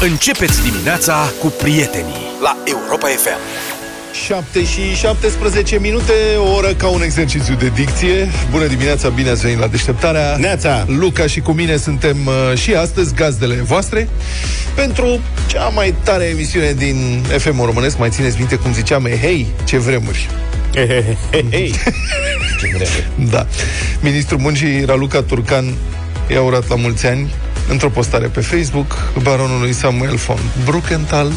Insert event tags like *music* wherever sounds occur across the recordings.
Începeți dimineața cu prietenii la Europa FM. 7 și 17 minute, o oră ca un exercițiu de dicție. Bună dimineața, bine ați venit la deșteptarea. Neața! Luca și cu mine suntem uh, și astăzi gazdele voastre pentru cea mai tare emisiune din FM românesc. Mai țineți minte cum ziceam, "E, hei, ce vremuri. *laughs* Hei, hei, hei, hei. Ce vreme. Da. Ministrul Muncii Raluca Turcan i-a urat la mulți ani într-o postare pe Facebook baronului Samuel von Bruckenthal,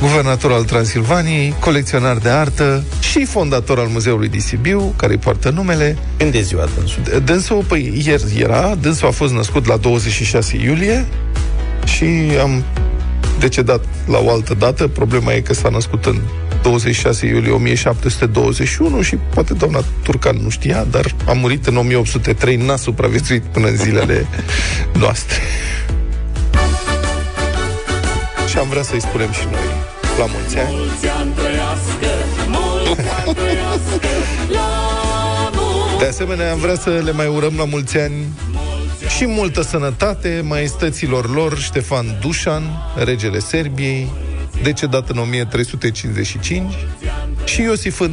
guvernator al Transilvaniei, colecționar de artă și fondator al Muzeului din Sibiu, care îi poartă numele. Când e ziua dânsul? Dânsul, păi, ieri era, dânsul a fost născut la 26 iulie și am decedat la o altă dată. Problema e că s-a născut în 26 iulie 1721 și poate doamna Turcan nu știa, dar a murit în 1803, n-a supraviețuit până în zilele noastre. Și am vrea să-i spunem și noi la mulți ani. De asemenea, am vrea să le mai urăm la mulți ani și multă sănătate maestăților lor Ștefan Dușan, regele Serbiei, decedat în 1355, și Iosif I,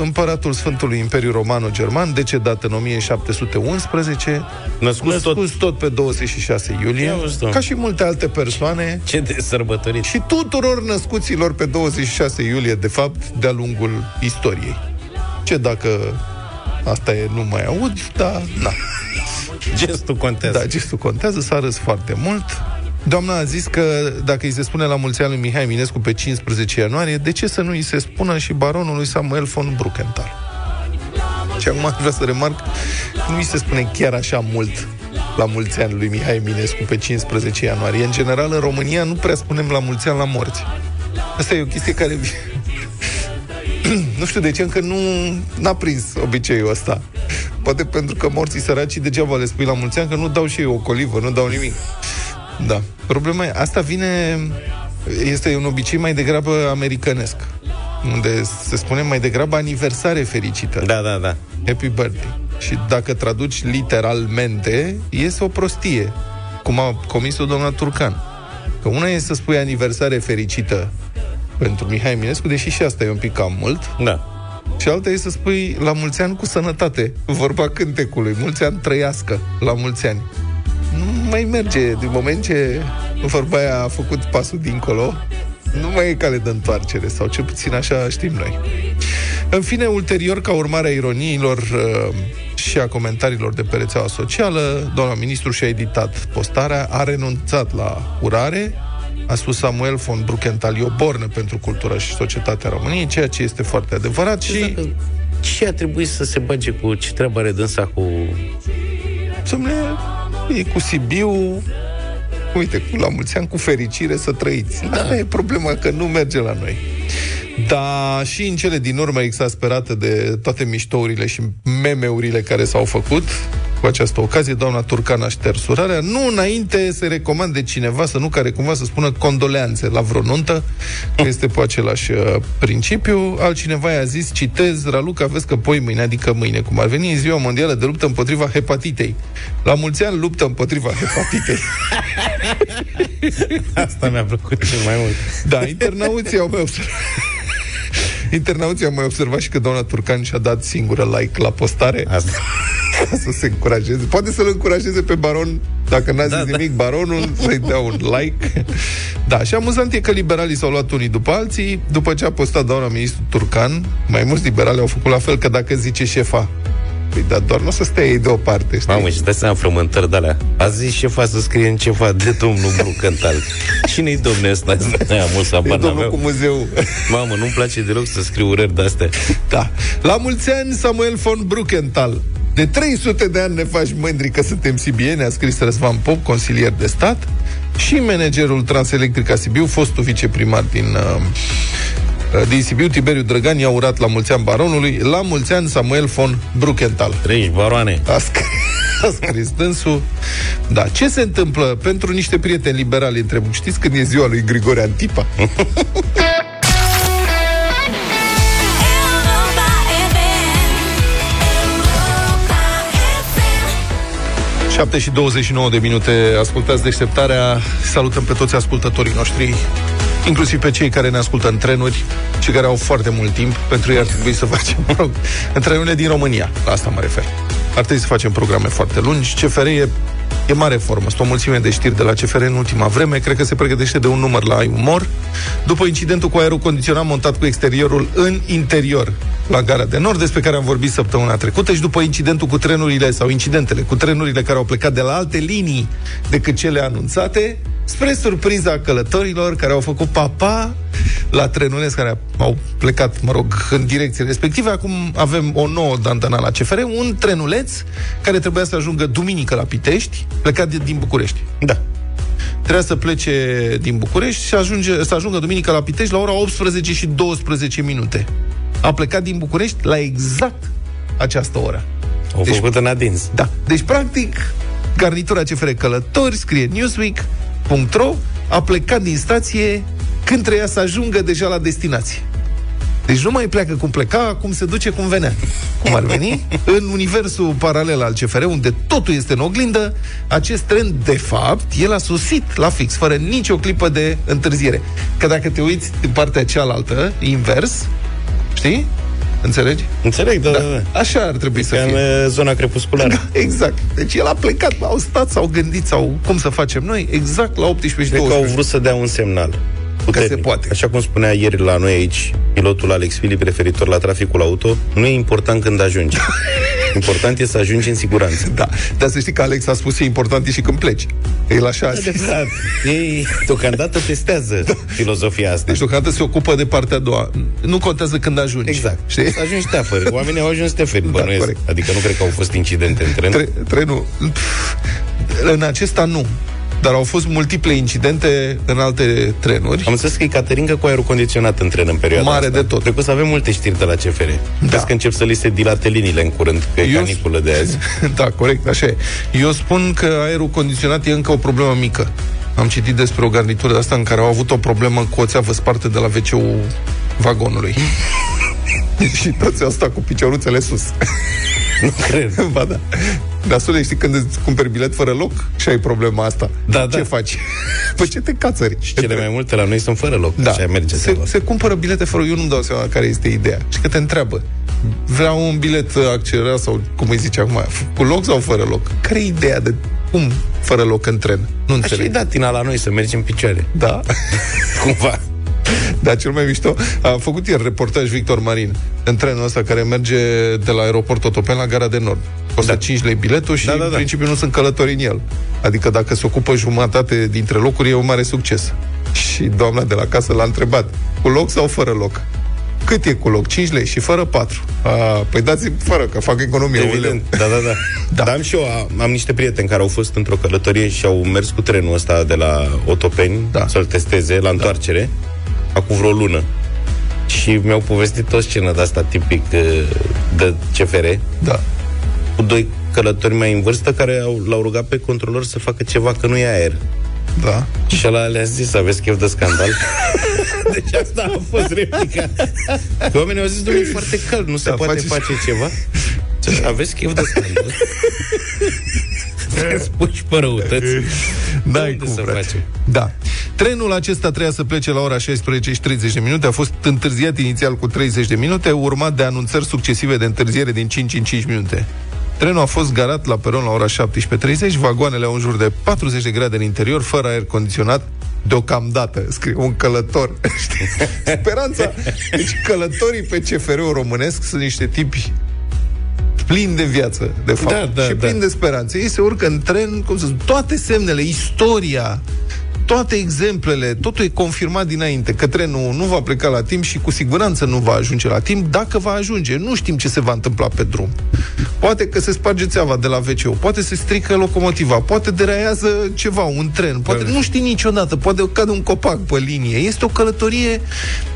împăratul Sfântului Imperiu Romano-German, decedat în 1711, Născut născut tot. tot pe 26 iulie, Ia uzi, domnule. ca și multe alte persoane, Ce de sărbătorit. și tuturor născuților pe 26 iulie, de fapt, de-a lungul istoriei. Ce dacă asta e, nu mai aud, dar na. Gestul contează. Da, gestul contează, s-a râs foarte mult. Doamna a zis că dacă îi se spune la mulți ani lui Mihai Eminescu pe 15 ianuarie, de ce să nu îi se spună și baronului Samuel von Bruckenthal? Și acum aș vrea să remarc că nu îi se spune chiar așa mult la mulți ani lui Mihai Eminescu pe 15 ianuarie. În general, în România nu prea spunem la mulți ani la morți. Asta e o chestie care... *clears throat* nu știu de ce încă nu n-a prins obiceiul ăsta. Poate pentru că morții săraci degeaba le spui la mulți ani, că nu dau și ei o colivă, nu dau nimic. Da. Problema e, asta vine, este un obicei mai degrabă americanesc, unde se spune mai degrabă aniversare fericită. Da, da, da. Happy birthday. Și dacă traduci literalmente, este o prostie, cum a comis-o doamna Turcan. Că una e să spui aniversare fericită pentru Mihai Eminescu, deși și asta e un pic cam mult, Da. și alta e să spui la mulți ani cu sănătate, vorba cântecului, mulți ani trăiască, la mulți ani. Nu mai merge, din moment ce vorba aia a făcut pasul dincolo, nu mai e cale de întoarcere, sau cel puțin așa știm noi. În fine, ulterior, ca urmare a ironiilor uh, și a comentariilor de pe rețeaua socială, doamna ministru și-a editat postarea, a renunțat la urare, a spus Samuel von Bruckenthal, e o bornă pentru cultura și societatea României, ceea ce este foarte adevărat și... Și... Ce a trebuit să se bage cu ce treabă are dânsa cu... Dom'le, e cu Sibiu, uite, cu la mulți ani, cu fericire să trăiți. Da. Asta e problema, că nu merge la noi. Dar și în cele din urmă exasperată de toate miștourile și memeurile care s-au făcut, cu această ocazie, doamna Turcan a șters urarea. Nu înainte se recomande cineva să nu care cumva să spună condoleanțe la vreo nuntă, că este pe același uh, principiu. Altcineva i-a zis, citez, Raluca, vezi că poi mâine, adică mâine, cum ar veni, e ziua mondială de luptă împotriva hepatitei. La mulți ani luptă împotriva hepatitei. *laughs* Asta mi-a plăcut cel mai mult. Da, internauții au mai observat. *laughs* Internauții au mai observat și că doamna Turcan și-a dat singură like la postare Asta. Ca *laughs* să se încurajeze. Poate să-l încurajeze pe baron, dacă n-a zis Da, da, da. nimic, baronul, să-i dea un like. *laughs* Da, și amuzant e că liberalii s-au luat unii după alții. După ce a postat doamna ministru Turcan, mai mulți liberali au făcut la fel, că dacă zice șefa, Păi, dar doar nu o să stea ei deoparte, știi? Mamă, și dai seama frământări de alea. A zis șefa să scrie în ceva de domnul Bruckenthal. *laughs* Cine-i domnul ăsta? Aia mult să E habar domnul n-aveam. cu muzeu. Mamă, nu-mi place deloc să scriu urări de-astea. Da. La mulți ani, Samuel von Bruckenthal. De 300 de ani ne faci mândri că suntem sibieni, a scris Răzvan Pop, consilier de stat, și managerul Transelectrica Sibiu, fostul viceprimar din, uh, uh, din Sibiu, Tiberiu Drăgan, i-a urat la mulți ani baronului, la mulți ani Samuel von Bruckenthal. Trăiești, baroane. A scris, a scris dânsul. Da, ce se întâmplă pentru niște prieteni liberali întreb, știți când e ziua lui Grigore Antipa? *laughs* 7 și 29 de minute ascultați deșteptarea. Salutăm pe toți ascultătorii noștri, inclusiv pe cei care ne ascultă în trenuri, și care au foarte mult timp. Pentru ei ar trebui să facem, mă rog, *laughs* în trenurile din România. La asta mă refer. Ar trebui să facem programe foarte lungi. CFR e E mare formă. Sunt o mulțime de știri de la CFR în ultima vreme. Cred că se pregătește de un număr la umor. După incidentul cu aerul condiționat montat cu exteriorul în interior la Gara de Nord, despre care am vorbit săptămâna trecută, și după incidentul cu trenurile sau incidentele cu trenurile care au plecat de la alte linii decât cele anunțate, spre surpriza călătorilor care au făcut papa la trenurile care au plecat, mă rog, în direcție respective. Acum avem o nouă dantana la CFR, un trenuleț care trebuia să ajungă duminică la Pitești, plecat din București. Da. Trebuia să plece din București și ajunge, să ajungă duminică la Pitești la ora 18 și 12 minute. A plecat din București la exact această oră. Au deci, făcut în adins. Da. Deci, practic, garnitura CFR Călători, scrie Newsweek.ro, a plecat din stație când treia să ajungă deja la destinație. Deci nu mai pleacă cum pleca, cum se duce cum venea. Cum ar veni? *laughs* în universul paralel al CFR, unde totul este în oglindă, acest tren, de fapt, el a susit la fix, fără nicio clipă de întârziere. Că dacă te uiți în partea cealaltă, invers, știi? Înțelegi? Înțeleg, da, da, da. da. Așa ar trebui să fie. în zona crepusculară. *laughs* Da, exact. Deci el a plecat, au stat, s-au gândit, sau cum să facem noi, exact la 18 și 20. că au vrut să dea un semnal puternic. Că se poate. Așa cum spunea ieri la noi aici, pilotul Alex Filip, referitor la traficul auto, nu e important când ajungi. *laughs* Important e să ajungi în siguranță. Da, dar să știi că Alex a spus e important e și când pleci. El așa a zis. Ei, deocamdată testează da. filozofia asta. Deci deocamdată se ocupă de partea a doua. Nu contează când ajungi. Exact. Știi? Să ajungi teafări. Oamenii au ajuns teafări, da, Adică nu cred că au fost incidente în tren. Tre- trenul... În acesta nu dar au fost multiple incidente în alte trenuri. Am înțeles că e Caterinca cu aerul condiționat în tren în perioada Mare asta. de tot. Trebuie să avem multe știri de la CFR. Da. Crezi că încep să li se dilate liniile în curând, că e caniculă de azi. *laughs* da, corect, așa e. Eu spun că aerul condiționat e încă o problemă mică. Am citit despre o garnitură de asta în care au avut o problemă cu o țeavă spartă de la wc vagonului. *laughs* și toți au stat cu picioruțele sus. *laughs* Nu cred. *laughs* ba da. Dar sune, știi când îți cumperi bilet fără loc și ai problema asta? Da, ce da. faci? Păi ce te cațări? Și cele mai multe la noi sunt fără loc. Da. Așa merge se, se cumpără bilete fără Eu nu-mi dau seama care este ideea. Și că te întreabă. Vreau un bilet accelerat sau, cum îi zice acum, cu loc sau fără loc? Care e ideea de cum fără loc în tren? Nu înțeleg. Așa e datina la noi să mergem în picioare. Da. Cumva. Dar cel mai mișto, a făcut ieri reportaj Victor Marin în trenul ăsta care merge de la aeroport Otopen la Gara de Nord. Costă da. 5 lei biletul și da, da, da. în principiu nu sunt călători în el. Adică dacă se ocupă jumătate dintre locuri, e un mare succes. Și doamna de la casă l-a întrebat, cu loc sau fără loc? Cât e cu loc? 5 lei și fără 4. A, păi dați fără, că fac economie. Evident, da, da, da. *laughs* da. Dar am și eu, am, am niște prieteni care au fost într-o călătorie și au mers cu trenul ăsta de la Otopeni da. să-l testeze la da. întoarcere acum vreo lună. Și mi-au povestit o scenă de asta tipic uh, de CFR. Da. Cu doi călători mai în vârstă care au, l-au rugat pe controlor să facă ceva, că nu e aer. Da. Și ăla le-a zis, aveți chef de scandal? *laughs* deci asta a fost replica. Că oamenii au zis, domnule, e foarte cald, nu se da, poate face ceva? *laughs* Aveți chef de scandal? Spui și pe răutăți. N-ai cum, să face. Da. Trenul acesta treia să plece la ora 16 și 30 de minute. A fost întârziat inițial cu 30 de minute, urmat de anunțări succesive de întârziere din 5 în 5 minute. Trenul a fost garat la peron la ora 17.30, vagoanele au în jur de 40 de grade în interior, fără aer condiționat, deocamdată, scrie un călător. *laughs* Speranța. Deci călătorii pe CFR-ul românesc sunt niște tipi plin de viață, de fapt, da, da, și plin da. de speranțe. Ei se urcă în tren, cum să spun, toate semnele, istoria, toate exemplele, totul e confirmat dinainte că trenul nu va pleca la timp și cu siguranță nu va ajunge la timp. Dacă va ajunge, nu știm ce se va întâmpla pe drum. Poate că se sparge țeava de la wc poate se strică locomotiva, poate deraiază ceva, un tren, poate nu știi niciodată, poate cade un copac pe linie. Este o călătorie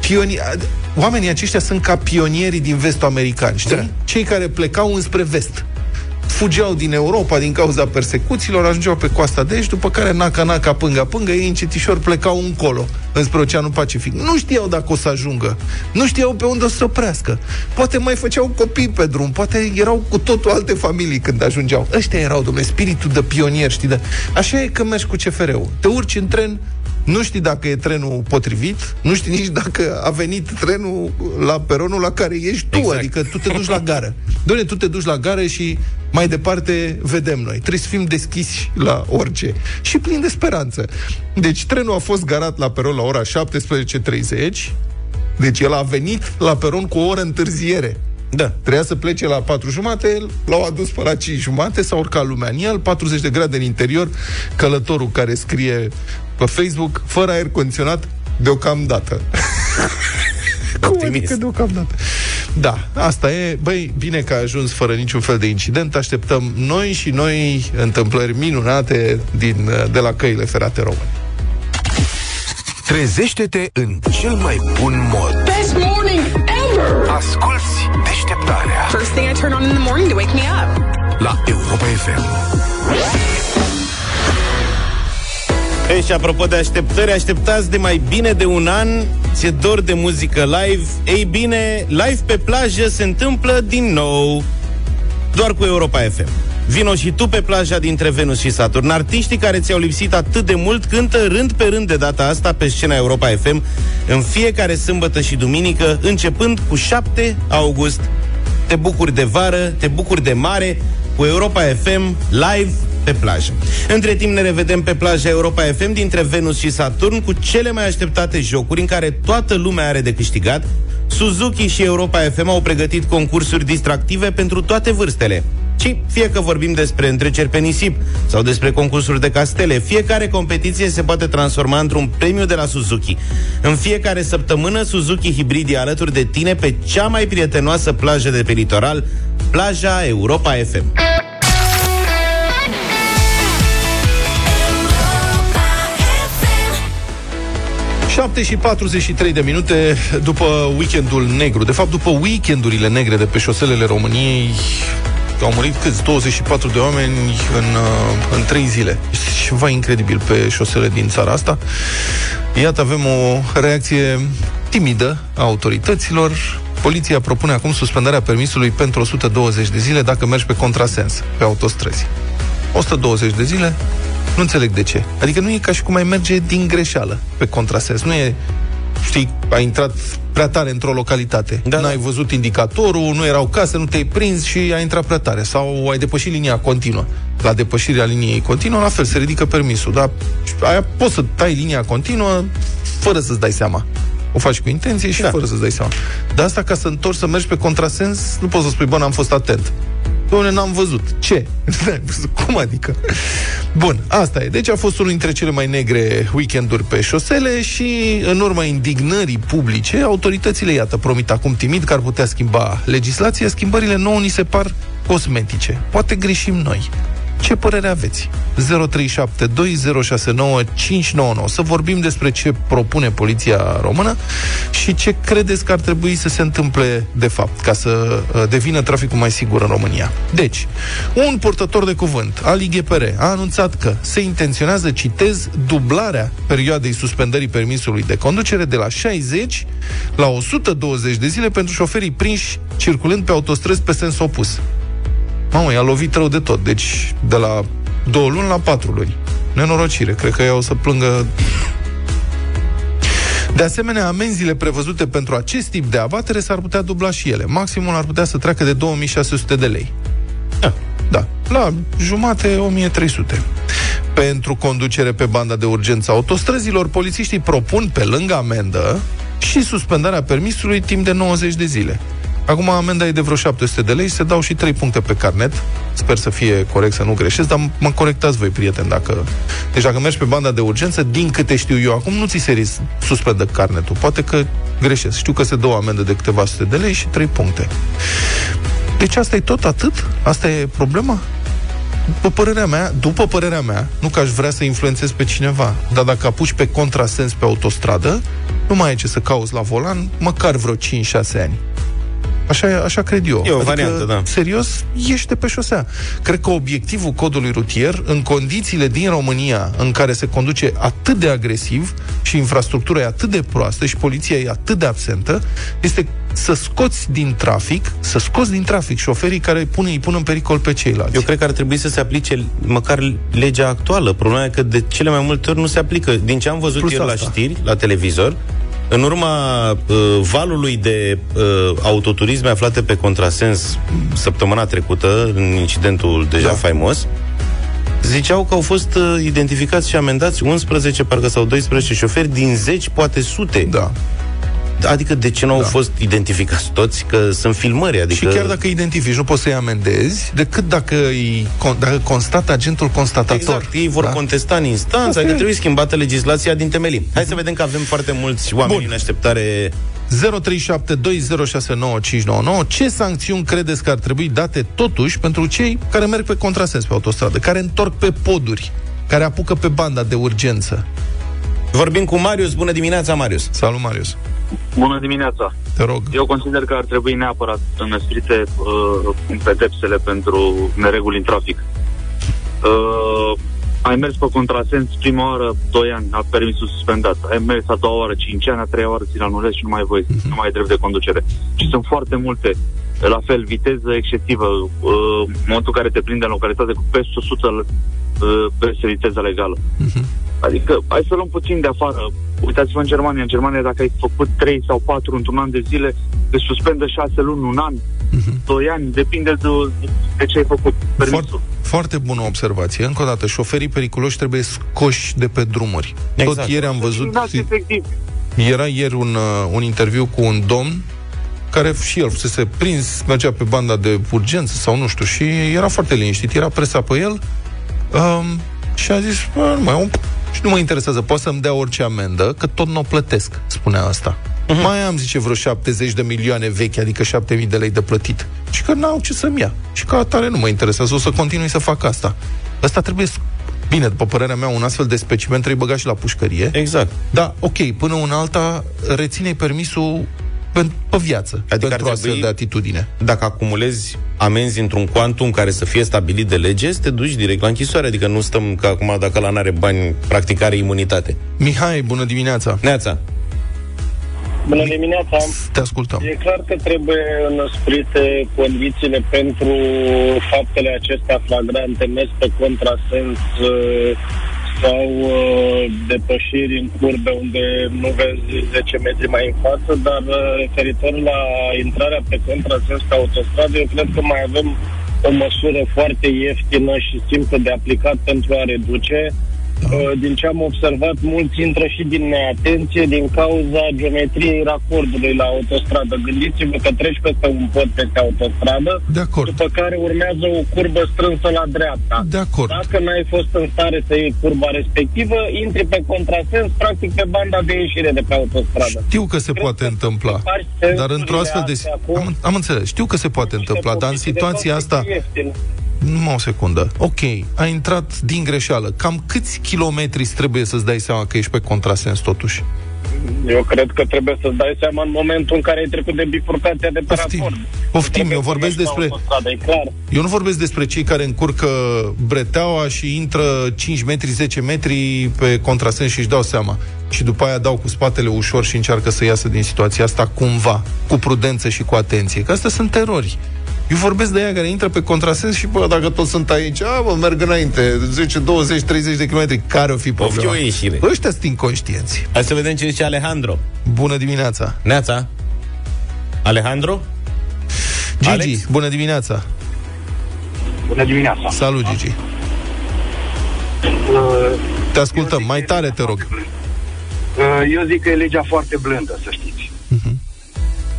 pionier. Oamenii aceștia sunt ca pionierii din vestul american, știi? Da. Cei care plecau înspre vest fugeau din Europa din cauza persecuțiilor, ajungeau pe coasta de est, după care naca-naca, pânga-pânga, ei încetişor plecau încolo, înspre Oceanul Pacific. Nu știau dacă o să ajungă, nu știau pe unde o să oprească. Poate mai făceau copii pe drum, poate erau cu totul alte familii când ajungeau. Ăștia erau, domnule, spiritul de pionier, știi, de... Așa e că mergi cu CFR-ul. Te urci în tren, nu știi dacă e trenul potrivit, nu știi nici dacă a venit trenul la peronul la care ești tu, exact. adică tu te duci la gară. Doamne, tu te duci la gară și mai departe vedem noi. Trebuie să fim deschiși la orice. Și plin de speranță. Deci trenul a fost garat la peron la ora 17.30, deci el a venit la peron cu o oră întârziere. Da. Trebuia să plece la 4 jumate, l-au adus pe la 5 jumate, s-a urcat lumea în el, 40 de grade în interior, călătorul care scrie pe Facebook, fără aer condiționat, deocamdată. *laughs* Cum adică deocamdată? Da, asta e. Băi, bine că a ajuns fără niciun fel de incident. Așteptăm noi și noi întâmplări minunate din, de la căile ferate române. Trezește-te în cel mai bun mod. Best morning ever! Asculți deșteptarea. First thing I turn on in the morning to wake me up. La Europa FM. Ei, și apropo de așteptări, așteptați de mai bine de un an, ți-e dor de muzică live. Ei bine, live pe plajă se întâmplă din nou, doar cu Europa FM. Vino și tu pe plaja dintre Venus și Saturn. Artiștii care ți-au lipsit atât de mult cântă rând pe rând de data asta pe scena Europa FM în fiecare sâmbătă și duminică, începând cu 7 august. Te bucuri de vară, te bucuri de mare, cu Europa FM live pe plajă. Între timp ne revedem pe plaja Europa FM dintre Venus și Saturn cu cele mai așteptate jocuri în care toată lumea are de câștigat. Suzuki și Europa FM au pregătit concursuri distractive pentru toate vârstele. Și fie că vorbim despre întreceri pe nisip sau despre concursuri de castele, fiecare competiție se poate transforma într-un premiu de la Suzuki. În fiecare săptămână, Suzuki Hybrid e alături de tine pe cea mai prietenoasă plajă de pe litoral, plaja Europa FM. 7 și 43 de minute după weekendul negru. De fapt, după weekendurile negre de pe șoselele României, au murit câți? 24 de oameni în, uh, în 3 zile. Ceva incredibil pe șosele din țara asta. Iată, avem o reacție timidă a autorităților. Poliția propune acum suspendarea permisului pentru 120 de zile dacă mergi pe contrasens, pe autostrăzi. 120 de zile, nu înțeleg de ce. Adică nu e ca și cum ai merge din greșeală pe contrasens. Nu e știi, ai intrat prea tare într-o localitate. Da, N-ai da. văzut indicatorul, nu erau case, nu te-ai prins și ai intrat prea tare. Sau ai depășit linia continuă. La depășirea liniei continuă, la fel, se ridică permisul. Dar aia poți să tai linia continuă fără să-ți dai seama. O faci cu intenție și da. fără să-ți dai seama. Dar asta ca să întorci să mergi pe contrasens, nu poți să spui, bă, n-am fost atent. Doamne, n-am văzut. Ce? *laughs* Cum adică? Bun, asta e. Deci a fost unul dintre cele mai negre weekenduri pe șosele și în urma indignării publice, autoritățile, iată, promit acum timid că ar putea schimba legislația. Schimbările nou ni se par cosmetice. Poate greșim noi. Ce părere aveți? 0372069599 Să vorbim despre ce propune poliția română și ce credeți că ar trebui să se întâmple de fapt ca să uh, devină traficul mai sigur în România. Deci, un purtător de cuvânt al IGPR a anunțat că se intenționează, citez, dublarea perioadei suspendării permisului de conducere de la 60 la 120 de zile pentru șoferii prinși circulând pe autostrăzi pe sens opus. Mamă, i-a lovit rău de tot. Deci, de la două luni la patru luni. Nenorocire. Cred că ea o să plângă de asemenea, amenziile prevăzute pentru acest tip de abatere s-ar putea dubla și ele. Maximul ar putea să treacă de 2600 de lei. Da, da. La jumate 1300. Pentru conducere pe banda de urgență autostrăzilor, polițiștii propun pe lângă amendă și suspendarea permisului timp de 90 de zile. Acum amenda e de vreo 700 de lei și se dau și 3 puncte pe carnet. Sper să fie corect, să nu greșesc, dar mă corectați voi, prieten, dacă... Deci dacă mergi pe banda de urgență, din câte știu eu acum, nu ți se suspendă carnetul. Poate că greșesc. Știu că se dă o amendă de câteva sute de lei și 3 puncte. Deci asta e tot atât? Asta e problema? După părerea mea, după părerea mea, nu că aș vrea să influențez pe cineva, dar dacă apuci pe contrasens pe autostradă, nu mai ai ce să cauți la volan, măcar vreo 5-6 ani. Așa, așa cred eu. E o adică, variantă, da. Serios, ești de pe șosea. Cred că obiectivul codului rutier, în condițiile din România în care se conduce atât de agresiv și infrastructura e atât de proastă și poliția e atât de absentă, este să scoți din trafic, să scoți din trafic șoferii care îi pun, îi pun în pericol pe ceilalți. Eu cred că ar trebui să se aplice măcar legea actuală. Problema e că de cele mai multe ori nu se aplică. Din ce am văzut Plus eu asta. la știri, la televizor, în urma uh, valului de uh, autoturisme aflate pe contrasens săptămâna trecută, în incidentul deja da. faimos, ziceau că au fost uh, identificați și amendați 11, parcă sau 12 șoferi din zeci, poate sute. Da. Adică de ce nu au da. fost identificați toți? Că sunt filmări. Adică... Și chiar dacă identifici, nu poți să-i amendezi, decât dacă, îi, dacă constată agentul constatator. Exact, ei vor da? contesta în instanță, adică trebuie schimbată legislația din temelii. Hai să vedem că avem foarte mulți oameni Bun. în așteptare 0372069599 Ce sancțiuni credeți că ar trebui date totuși pentru cei care merg pe contrasens pe autostradă, care întorc pe poduri, care apucă pe banda de urgență? Vorbim cu Marius. Bună dimineața, Marius. Salut, Marius. Bună dimineața. Te rog. Eu consider că ar trebui neapărat înăsprite uh, pedepsele pentru nereguli în trafic. Uh, ai mers pe contrasens prima oară 2 ani, a permisul suspendat. Ai mers a doua oară 5 ani, a treia oară ți-l anulezi și nu mai ai voie, uh-huh. nu mai ai drept de conducere. Și sunt foarte multe. La fel, viteză excesivă, uh, momentul în care te prinde în localitate cu peste 100 uh, peste viteza legală. Uh-huh. Adică, hai să luăm puțin de afară. Uitați-vă în Germania. În Germania, dacă ai făcut 3 sau 4 într-un an de zile, te suspendă 6 luni, un an, uh-huh. 2 ani, depinde de, de ce ai făcut Foarte, foarte bună observație. Încă o dată, șoferii periculoși trebuie scoși de pe drumuri. Exact. Tot ieri am văzut... Efectiv. Era ieri un, uh, un interviu cu un domn care și el fusese prins, mergea pe banda de urgență sau nu știu, și era foarte liniștit, era presa pe el um, și a zis, nu mai om, și nu mă interesează, poate să-mi dea orice amendă, că tot nu o plătesc, spunea asta. Uh-huh. Mai am, zice, vreo 70 de milioane vechi, adică 7000 de lei de plătit. Și că n-au ce să-mi ia. Și ca atare nu mă interesează, o să continui să fac asta. Asta trebuie Bine, după părerea mea, un astfel de specimen trebuie băgat și la pușcărie. Exact. Da, ok, până un alta, reține permisul pe, pe viață, adică pentru astfel de atitudine. Dacă acumulezi amenzi într-un cuantum care să fie stabilit de lege, te duci direct la închisoare, adică nu stăm ca acum dacă la n-are bani, practic are imunitate. Mihai, bună dimineața! Neața! Bună dimineața! Te ascultăm. E clar că trebuie înăsprite condițiile pentru faptele acestea flagrante, mers pe contrasens, sau uh, depășiri în curbe unde nu vezi 10 metri mai în față, dar uh, referitor la intrarea pe contrasens pe autostradă, eu cred că mai avem o măsură foarte ieftină și simplă de aplicat pentru a reduce Uh, din ce am observat, mulți intră și din neatenție din cauza geometriei racordului la autostradă. Gândiți-vă că treci peste un pod peste autostradă, de acord. după care urmează o curbă strânsă la dreapta. De acord. Dacă n-ai fost în stare să iei curba respectivă, intri pe contrasens, practic pe banda de ieșire de pe autostradă. Știu că se Cred poate că întâmpla, dar într-o astfel de... Am, am înțeles, știu că se poate întâmpla, dar în situația asta... Ieftin numai o secundă. Ok, ai intrat din greșeală. Cam câți kilometri trebuie să-ți dai seama că ești pe contrasens totuși? Eu cred că trebuie să-ți dai seama în momentul în care ai trecut de bifurcația de pe Poftim, raport. Poftim, eu vorbesc despre... Eu nu vorbesc despre cei care încurcă breteaua și intră 5 metri, 10 metri pe contrasens și își dau seama. Și după aia dau cu spatele ușor și încearcă să iasă din situația asta cumva, cu prudență și cu atenție. Că astea sunt terori. Eu vorbesc de ea care intră pe contrasens și, bă, dacă toți sunt aici, a, mă, merg înainte, 10, 20, 30 de kilometri, care o fi problema? O fi o ieșire. Ăștia sunt inconștienți. Hai să vedem ce zice Alejandro. Bună dimineața. Neața. Alejandro? Gigi, Alex? bună dimineața. Bună dimineața. Salut, Gigi. Uh, te ascultăm. Mai tare, te rog. Uh, eu zic că e legea foarte blândă, să știți.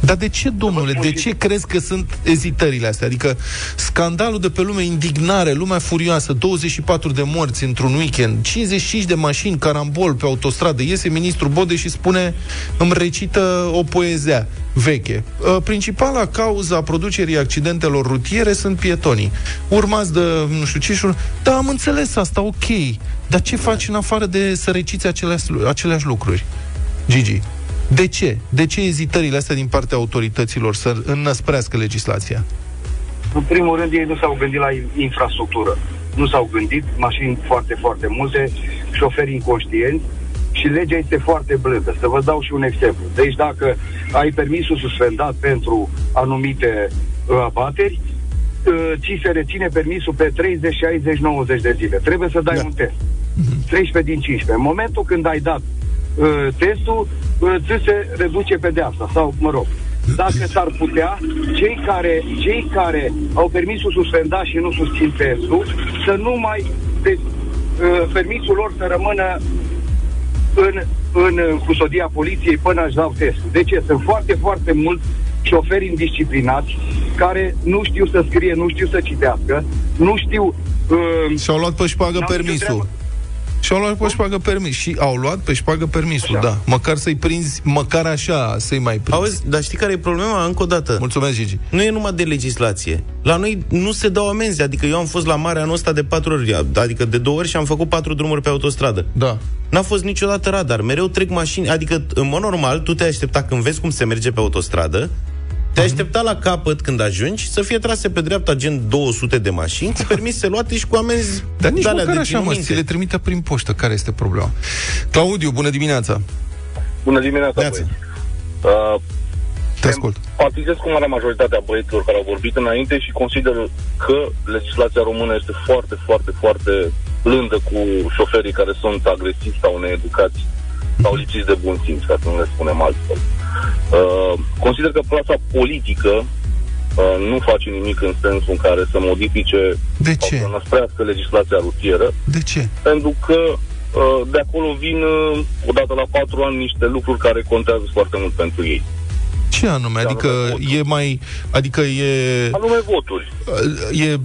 Uh-huh. Dar de ce, domnule, de ce crezi că sunt ezitările astea? Adică scandalul de pe lume, indignare, lumea furioasă, 24 de morți într-un weekend, 55 de mașini, carambol pe autostradă, iese ministrul Bode și spune, îmi recită o poezia veche. Ă, principala cauza a producerii accidentelor rutiere sunt pietonii. Urmați de nu știu ce și Da, am înțeles asta, ok. Dar ce faci în afară de să reciți aceleași, aceleași lucruri? Gigi. De ce? De ce ezitările astea din partea autorităților să înnăsprească legislația? În primul rând, ei nu s-au gândit la infrastructură. Nu s-au gândit, mașini foarte, foarte multe, șoferi inconștienți și legea este foarte blândă. Să vă dau și un exemplu. Deci dacă ai permisul suspendat pentru anumite uh, abateri, uh, ți se reține permisul pe 30, 60, 90 de zile. Trebuie să dai da. un test. 13 din 15. În momentul când ai dat uh, testul, uh, ți se reduce pedeapsa sau, mă rog, dacă s-ar putea, cei care, cei care au permisul suspendat și nu susțin testul, să nu mai de, uh, permisul lor să rămână în, în custodia poliției până își dau testul. De ce? Sunt foarte, foarte mulți șoferi indisciplinați care nu știu să scrie, nu știu să citească, nu știu... Uh, Și-au luat pe șpagă permisul. Și-au luat pe șpagă permis. Și au luat pe șpagă permisul, așa. da. Măcar să-i prinzi, măcar așa să-i mai prinzi. Auzi, dar știi care e problema? Încă o dată. Mulțumesc, Gigi. Nu e numai de legislație. La noi nu se dau amenzi. Adică eu am fost la mare anul ăsta de patru ori, adică de două ori și am făcut patru drumuri pe autostradă. Da. N-a fost niciodată radar. Mereu trec mașini. Adică, în mod normal, tu te aștepta când vezi cum se merge pe autostradă, te aștepta la capăt când ajungi să fie trase pe dreapta gen 200 de mașini cu permise luate și cu amenzi Dar nici măcar așa, mă, ți le trimite prin poștă. Care este problema? Claudiu, bună dimineața! Bună dimineața, băieți! Uh, te ascult. Partizez cu marea majoritatea băieților care au vorbit înainte și consider că legislația română este foarte, foarte, foarte blândă cu șoferii care sunt agresivi sau needucați sau lipsiți de bun simț, ca să nu le spunem altfel. Uh, consider că clasa politică uh, nu face nimic în sensul în care să modifice de ce? sau să năsprească legislația rutieră. De ce? Pentru că uh, de acolo vin uh, odată la patru ani niște lucruri care contează foarte mult pentru ei. Ce anume? Adică anume e mai... Adică e... Anume voturi. E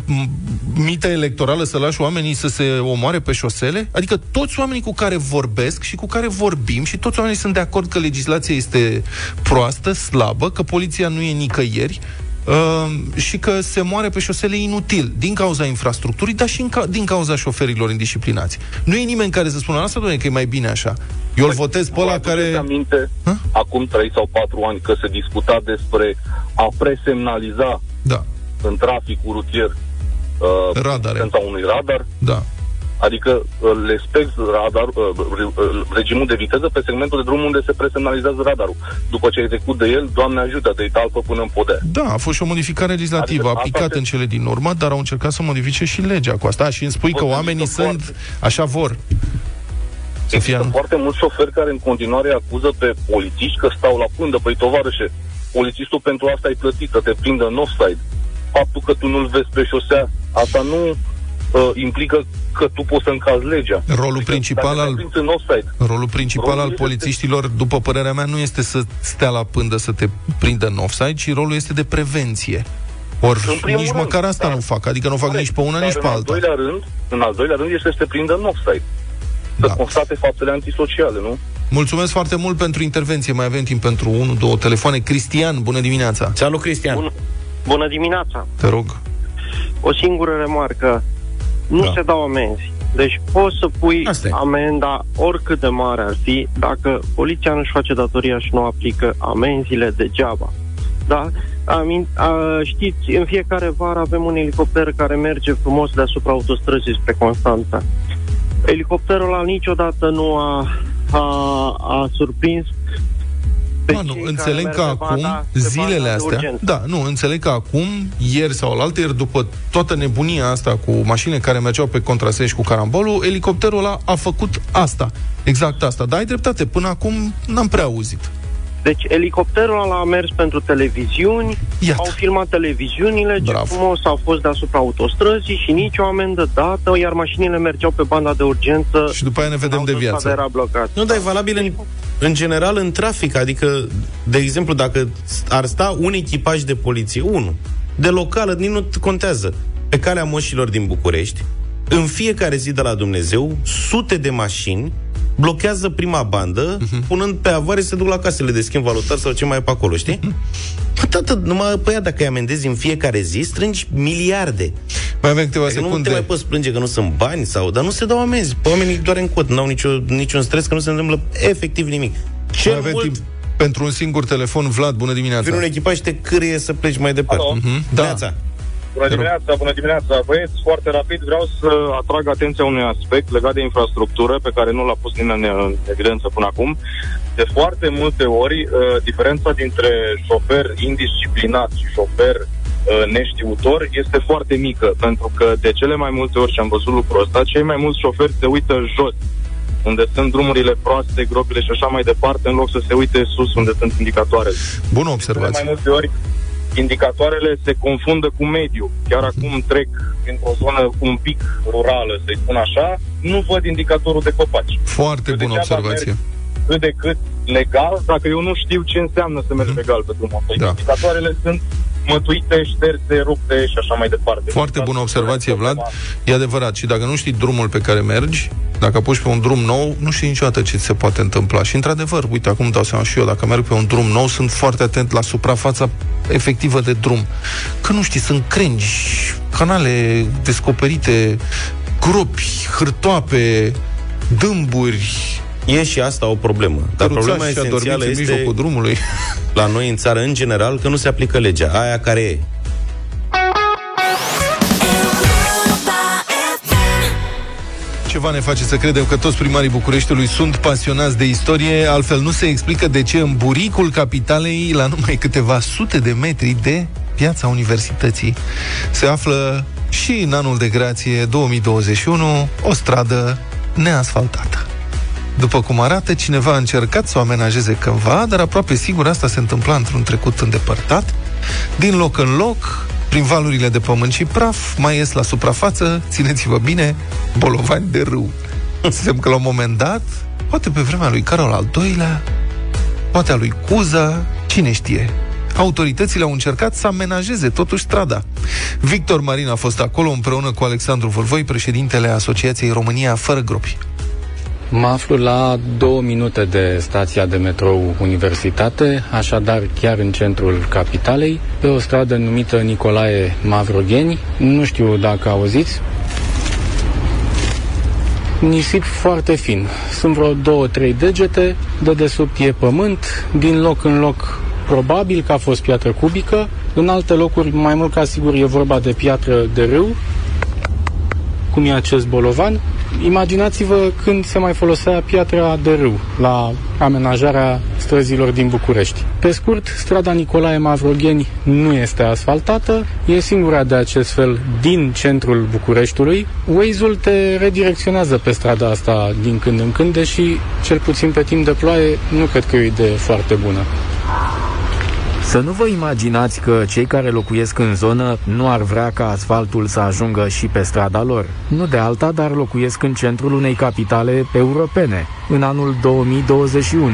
mita electorală să lași oamenii să se omoare pe șosele? Adică toți oamenii cu care vorbesc și cu care vorbim și toți oamenii sunt de acord că legislația este proastă, slabă, că poliția nu e nicăieri, Uh, și că se moare pe șosele inutil, din cauza infrastructurii, dar și în ca- din cauza șoferilor indisciplinați. Nu e nimeni care să spună asta, doamne, că e mai bine așa. Eu îl păi, votez pe ăla care... aminte, ha? acum 3 sau 4 ani, că se discuta despre a presemnaliza da. în traficul rutier uh, Radare. unui radar. Da. Adică uh, le spec radar, uh, uh, regimul de viteză pe segmentul de drum unde se presemnalizează radarul. După ce ai trecut de el, Doamne ajută, te-ai talpă până în podea. Da, a fost și o modificare legislativă adică aplicată se... în cele din urmă, dar au încercat să modifice și legea cu asta. Și îmi spui că oamenii sunt, foarte... așa vor. Să Există fie... foarte mulți șoferi care în continuare acuză pe polițiști că stau la pândă. Păi, tovarășe, polițistul pentru asta ai plătit, să te prindă în offside. Faptul că tu nu-l vezi pe șosea, asta nu uh, implică că tu poți să încalzi legea. Rolul adică, principal al, rolul principal rolul al polițiștilor, este... după părerea mea, nu este să stea la pândă să te prindă în offside, ci rolul este de prevenție. Ori nici rând, măcar asta dar, nu fac, adică nu fac nici pe una, nici pe alta. Al doilea rând, în al doilea rând este să te prindă în offside. Să da. constate faptele antisociale, nu? Mulțumesc foarte mult pentru intervenție. Mai avem timp pentru unul, două telefoane. Cristian, bună dimineața! Salut, Cristian! Bună, bună dimineața! Te rog. O singură remarcă nu da. se dau amenzi. Deci poți să pui amenda oricât de mare ar fi dacă poliția nu-și face datoria și nu aplică amenziile degeaba. Da? Amin, a, știți, în fiecare vară avem un elicopter care merge frumos deasupra autostrăzii spre Constanța. Elicopterul ăla niciodată nu a, a, a surprins Mă, nu, înțeleg că acum, banda, zilele astea, da, nu, înțeleg că acum, ieri sau alaltă ieri, după toată nebunia asta cu mașini care mergeau pe contrasens cu carambolul, elicopterul ăla a făcut asta, exact asta. Dar ai dreptate, până acum n-am prea auzit. Deci elicopterul ăla a mers pentru televiziuni, Iată. au filmat televiziunile, ce Bravo. frumos au fost deasupra autostrăzii și nicio amendă dată, iar mașinile mergeau pe banda de urgență. Și după aia ne vedem de viață. Era blocat. Nu, dar e valabil în, în general în trafic, adică, de exemplu, dacă ar sta un echipaj de poliție, unul, de locală, nici nu contează, pe calea moșilor din București, în fiecare zi de la Dumnezeu, sute de mașini blochează prima bandă, uh-huh. punând pe avare să duc la casele de schimb valutar sau ce mai e pe acolo, știi? Uh-huh. Atât, numai pe ea, dacă îi amendezi în fiecare zi, strângi miliarde. Mai avem câteva adică secunde. Nu te mai poți plânge că nu sunt bani sau... Dar nu se dau amenzi. Pe oamenii doar în cot, n-au nicio, niciun stres că nu se întâmplă efectiv nimic. Ce mai avem mult... timp Pentru un singur telefon, Vlad, bună dimineața. Vin un echipaj te cârie să pleci mai departe. Uh-huh. Da. Bună dimineața, bună dimineața. Băieți, foarte rapid vreau să atrag atenția unui aspect legat de infrastructură pe care nu l-a pus nimeni în evidență până acum. De foarte multe ori, uh, diferența dintre șofer indisciplinat și șofer uh, neștiutor este foarte mică, pentru că de cele mai multe ori, și am văzut lucrul ăsta, cei mai mulți șoferi se uită jos unde sunt drumurile proaste, gropile și așa mai departe, în loc să se uite sus unde sunt indicatoarele. Bună observație. De mai multe ori indicatoarele se confundă cu mediul. Chiar acum trec într-o zonă un pic rurală, să-i spun așa, nu văd indicatorul de copaci. Foarte eu bună observație. Cât de cât legal, dacă eu nu știu ce înseamnă să mergi legal pe drumul ăsta. Da. Indicatoarele sunt mătuite, șterse, rupte și așa mai departe. Foarte bună observație, Vlad. E adevărat. Și dacă nu știi drumul pe care mergi, dacă apuci pe un drum nou, nu știi niciodată ce se poate întâmpla. Și, într-adevăr, uite, acum dau seama și eu, dacă merg pe un drum nou, sunt foarte atent la suprafața efectivă de drum. Că nu știi, sunt crengi, canale descoperite, gropi, hârtoape, dâmburi, E și asta o problemă. Dar problema esențială este drumului. *laughs* la noi în țară, în general, că nu se aplică legea, aia care e. Ceva ne face să credem că toți primarii Bucureștiului sunt pasionați de istorie, altfel nu se explică de ce în buricul capitalei, la numai câteva sute de metri de piața universității, se află și în anul de grație 2021 o stradă neasfaltată. După cum arată, cineva a încercat să o amenajeze cândva, dar aproape sigur asta se întâmpla într-un trecut îndepărtat. Din loc în loc, prin valurile de pământ și praf, mai ies la suprafață, țineți-vă bine, bolovani de râu. Semn că la un moment dat, poate pe vremea lui Carol al II-lea, poate a lui Cuza, cine știe, autoritățile au încercat să amenajeze totuși strada. Victor Marin a fost acolo împreună cu Alexandru Vârvoi, președintele Asociației România Fără Gropi. Mă aflu la două minute de stația de metrou Universitate, așadar chiar în centrul capitalei, pe o stradă numită Nicolae Mavrogheni. Nu știu dacă auziți. Nisip foarte fin. Sunt vreo două, trei degete, de desubt e pământ, din loc în loc probabil că a fost piatră cubică, în alte locuri, mai mult ca sigur, e vorba de piatră de râu, cum e acest bolovan, Imaginați-vă când se mai folosea piatra de râu la amenajarea străzilor din București. Pe scurt, strada Nicolae Mavrogheni nu este asfaltată, e singura de acest fel din centrul Bucureștiului. Waze-ul te redirecționează pe strada asta din când în când, deși, cel puțin pe timp de ploaie, nu cred că e o idee foarte bună. Să nu vă imaginați că cei care locuiesc în zonă nu ar vrea ca asfaltul să ajungă și pe strada lor. Nu de alta, dar locuiesc în centrul unei capitale europene, în anul 2021.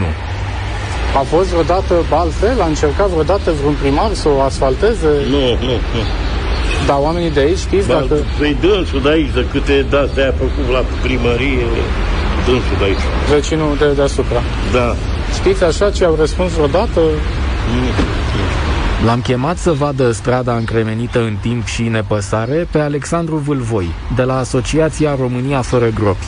A fost vreodată altfel? A încercat vreodată vreun primar să o asfalteze? Nu, nu, nu. Dar oamenii de aici, știți Dar dacă... Păi dânsul de aici, de câte dați de-aia făcut la primărie, dânsul de aici. Vecinul de deasupra. Da. Știți așa ce au răspuns vreodată? Nu. L-am chemat să vadă strada încremenită în timp și nepăsare pe Alexandru Vâlvoi, de la Asociația România Fără Gropi.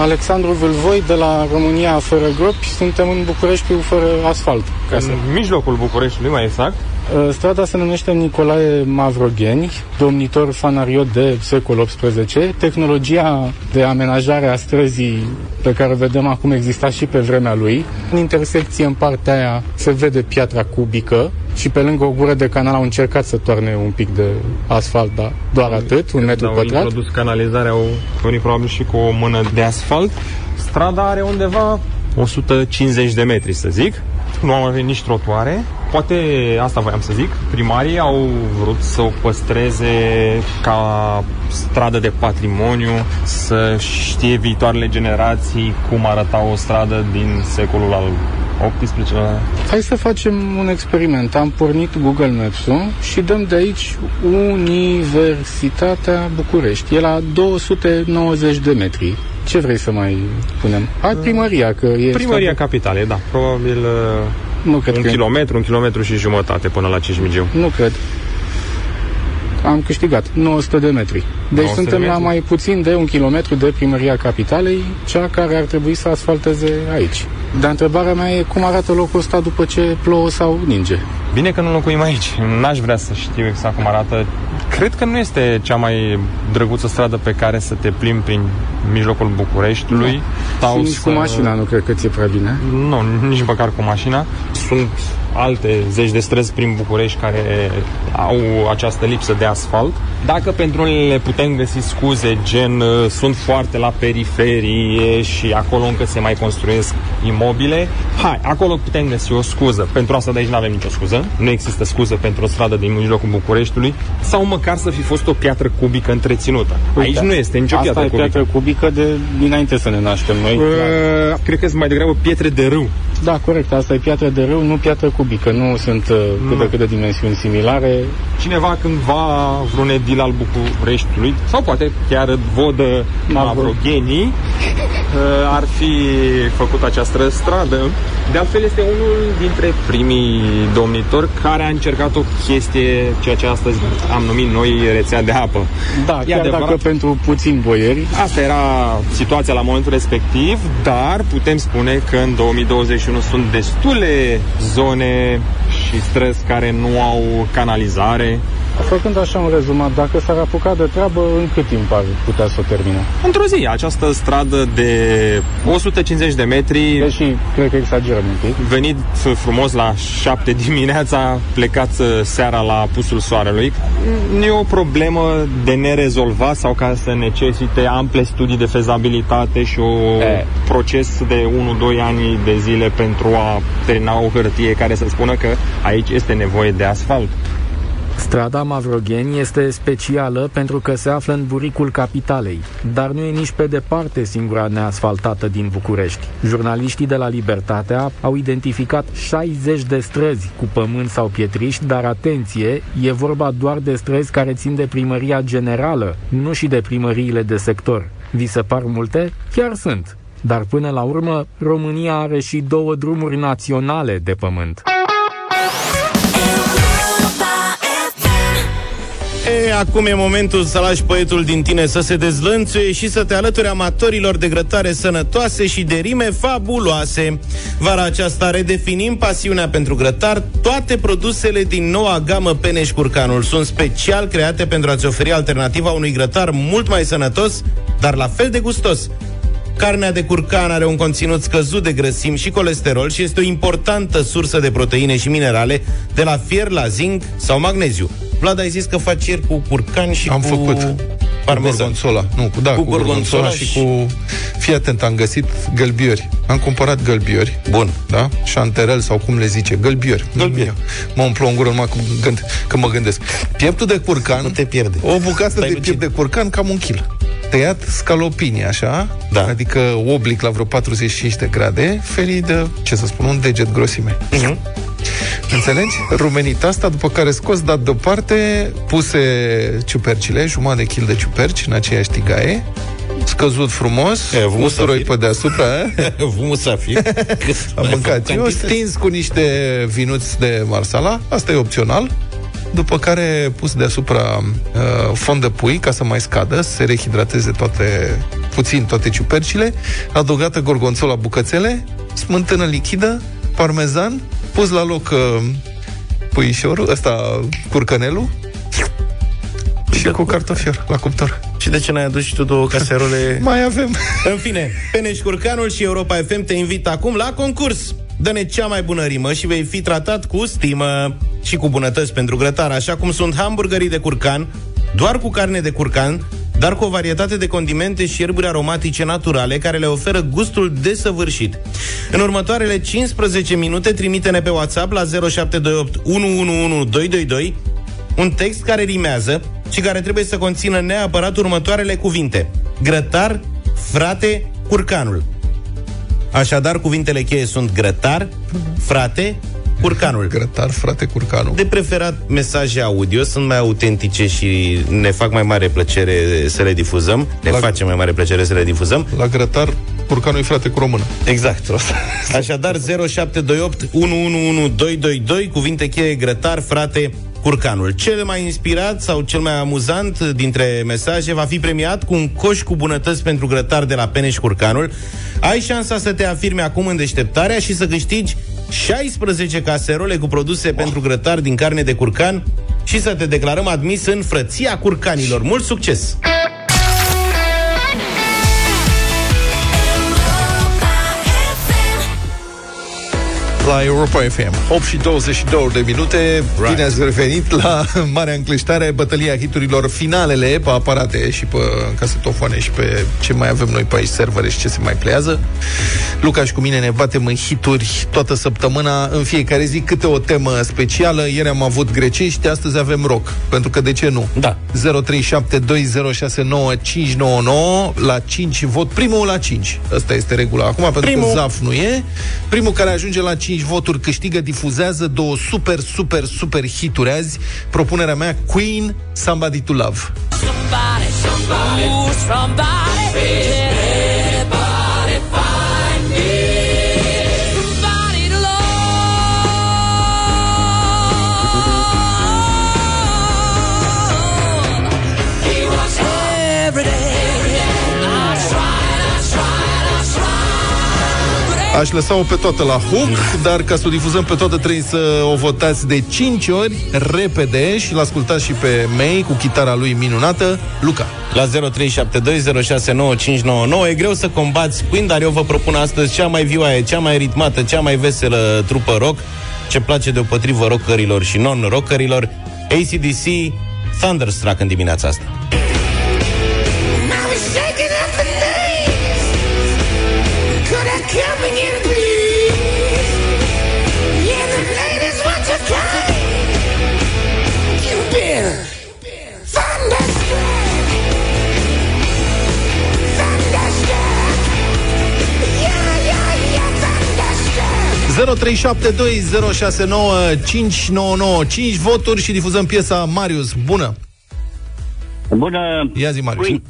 Alexandru Vâlvoi de la România Fără Gropi, suntem în București fără asfalt. Ca în să... mijlocul Bucureștiului, mai exact? Uh, strada se numește Nicolae Mavrogheni, domnitor fanariot de secol XVIII. Tehnologia de amenajare a străzii pe care o vedem acum exista și pe vremea lui. În intersecție, în partea aia, se vede piatra cubică și pe lângă o gură de canal au încercat să toarne un pic de asfalt, dar doar atât, un metru au pătrat. Au introdus canalizarea, au venit probabil și cu o mână de asfalt. Strada are undeva 150 de metri, să zic. Nu am avut nici trotuare. Poate, asta voiam să zic, primarii au vrut să o păstreze ca stradă de patrimoniu, să știe viitoarele generații cum arăta o stradă din secolul al 18 Hai să facem un experiment. Am pornit Google Maps-ul și dăm de aici Universitatea București. E la 290 de metri. Ce vrei să mai punem? Hai primăria, că e... Primăria capitalei, da. Probabil nu cred un că kilometru, un kilometru și jumătate până la Cismigiu. Nu cred. Am câștigat 900 de metri. Deci suntem de la mai puțin de un kilometru de primăria capitalei, cea care ar trebui să asfalteze aici. Dar întrebarea mea e cum arată locul ăsta după ce plouă sau ninge. Bine că nu locuim aici. N-aș vrea să știu exact cum arată. Cred că nu este cea mai drăguță stradă pe care să te plimbi prin mijlocul Bucureștiului. Da. Sau nici să... cu mașina nu cred că ți-e prea bine. Nu, nici măcar cu mașina. Sunt alte zeci de străzi prin București care au această lipsă de asfalt. Dacă pentru unele putem găsi scuze, gen uh, sunt foarte la periferie și acolo încă se mai construiesc imobile, hai, acolo putem găsi o scuză. Pentru asta de aici nu avem nicio scuză. Nu există scuză pentru o stradă din mijlocul Bucureștiului sau măcar să fi fost o piatră cubică întreținută. Uite, aici nu este nicio asta piatră cubică. Asta e piatră cubică de dinainte să ne naștem noi. Uh, cred că sunt mai degrabă pietre de râu. Da, corect. Asta e piatră de râu, nu piatră cubică. Nu sunt uh, cât de cât de dimensiuni similare. Cineva cândva vreun edil al Bucureștiului, sau poate chiar vodă Mavrogenii, *laughs* uh, ar fi făcut această stradă. De altfel este unul dintre primii domnitori care a încercat o chestie, ceea ce astăzi am numit noi rețea de apă. Da, e chiar adevărat. dacă pentru puțin boieri. Asta era situația la momentul respectiv, dar putem spune că în 2021 sunt destule zone și străzi care nu au canalizare. Făcând așa un rezumat, dacă s-ar apuca de treabă, în cât timp ar putea să o termine? Într-o zi. Această stradă de 150 de metri... Deși, cred că exagerăm un pic. Venit frumos la 7 dimineața, plecat seara la pusul soarelui. Nu e o problemă de nerezolvat sau ca să necesite ample studii de fezabilitate și un proces de 1-2 ani de zile pentru a termina o hârtie care să spună că aici este nevoie de asfalt. Strada Mavrogeni este specială pentru că se află în buricul capitalei, dar nu e nici pe departe singura neasfaltată din București. Jurnaliștii de la Libertatea au identificat 60 de străzi cu pământ sau pietriști, dar atenție, e vorba doar de străzi care țin de primăria generală, nu și de primăriile de sector. Vi se par multe? Chiar sunt. Dar până la urmă, România are și două drumuri naționale de pământ. E, acum e momentul să lași poetul din tine să se dezlănțuie și să te alături amatorilor de grătare sănătoase și de rime fabuloase. Vara aceasta redefinim pasiunea pentru grătar. Toate produsele din noua gamă Peneș Curcanul sunt special create pentru a-ți oferi alternativa unui grătar mult mai sănătos, dar la fel de gustos. Carnea de curcan are un conținut scăzut de grăsimi și colesterol și este o importantă sursă de proteine și minerale, de la fier la zinc sau magneziu. Vlad, ai zis că faci ieri cu curcan și am cu... făcut. Parmezan. Cu gorgonzola. Nu, cu, da, cu, cu gorgonzola, și... și cu... Fii atent, am găsit gălbiori. Am cumpărat gălbiori. Bun. Da? Șanterel sau cum le zice. Gălbiori. Gălbiori. Mă umplu în gură numai când, când mă gândesc. Pieptul de curcan... Nu te pierde. O bucată Stai de piept de curcan, cam un kil tăiat scalopini, așa, da. adică oblic la vreo 45 de grade, ferii de, ce să spun, un deget grosime. Uh-huh. Înțelegi? Rumenit asta, după care scos, dat deoparte, puse ciupercile, jumătate de kil de ciuperci în aceeași tigaie, scăzut frumos, e, usturoi pe deasupra. *laughs* Vumul safir. *laughs* Am mâncat. eu, stins cu niște vinuți de marsala, asta e opțional. După care pus deasupra uh, fond de pui ca să mai scadă, să se rehidrateze toate, puțin toate ciupercile, adăugată gorgonzola bucățele, smântână lichidă, parmezan, pus la loc uh, puișorul, ăsta curcanelul, și cu cartofior la cuptor. Și de ce n-ai adus și tu două caserole? *laughs* Mai avem. În fine, Peneș Curcanul și Europa FM te invită acum la concurs. Dă-ne cea mai bună rimă și vei fi tratat cu stimă și cu bunătăți pentru grătar, așa cum sunt hamburgerii de curcan, doar cu carne de curcan, dar cu o varietate de condimente și ierburi aromatice naturale care le oferă gustul desăvârșit. În următoarele 15 minute trimite-ne pe WhatsApp la 0728 111222 un text care rimează și care trebuie să conțină neapărat următoarele cuvinte. Grătar, frate, curcanul. Așadar, cuvintele cheie sunt grătar, frate, curcanul. Grătar, frate, curcanul. De preferat mesaje audio, sunt mai autentice și ne fac mai mare plăcere să le difuzăm. Ne la, face mai mare plăcere să le difuzăm. La grătar, curcanul frate cu română. Exact. *laughs* Așadar, 0728 111222, cuvinte cheie grătar, frate, curcanul. Cel mai inspirat sau cel mai amuzant dintre mesaje va fi premiat cu un coș cu bunătăți pentru grătar de la Peneș Curcanul. Ai șansa să te afirme acum în deșteptarea și să câștigi 16 caserole cu produse oh. pentru grătar din carne de curcan și să te declarăm admis în frăția curcanilor. Mult succes! La Europa FM. 8 și 22 de minute. Right. Bine ați revenit la *laughs* Marea Încleștare, bătălia hiturilor finalele pe aparate și pe casetofoane și pe ce mai avem noi pe aici, servere și ce se mai plează. Lucaș și cu mine ne batem în hituri toată săptămâna, în fiecare zi câte o temă specială. Ieri am avut grecești, astăzi avem rock. Pentru că de ce nu? Da. 0372069599 la 5 vot. Primul la 5. Asta este regula acum, pentru Primul. că Zaf nu e. Primul care ajunge la 5 5 voturi câștigă, difuzează două super, super, super hituri azi. Propunerea mea, Queen, Somebody to Love. Somebody, somebody, somebody, Aș lăsa-o pe toată la hook, dar ca să o difuzăm pe toată trebuie să o votați de 5 ori, repede, și l-ascultați și pe May cu chitara lui minunată, Luca. La 0372069599 e greu să combați Queen, dar eu vă propun astăzi cea mai vioaie, cea mai ritmată, cea mai veselă trupă rock, ce place deopotrivă rockerilor și non-rockerilor, ACDC Thunderstruck în dimineața asta. Cinci voturi și difuzăm piesa Marius. Bună! Bună! Ia zi, Marius. Queen.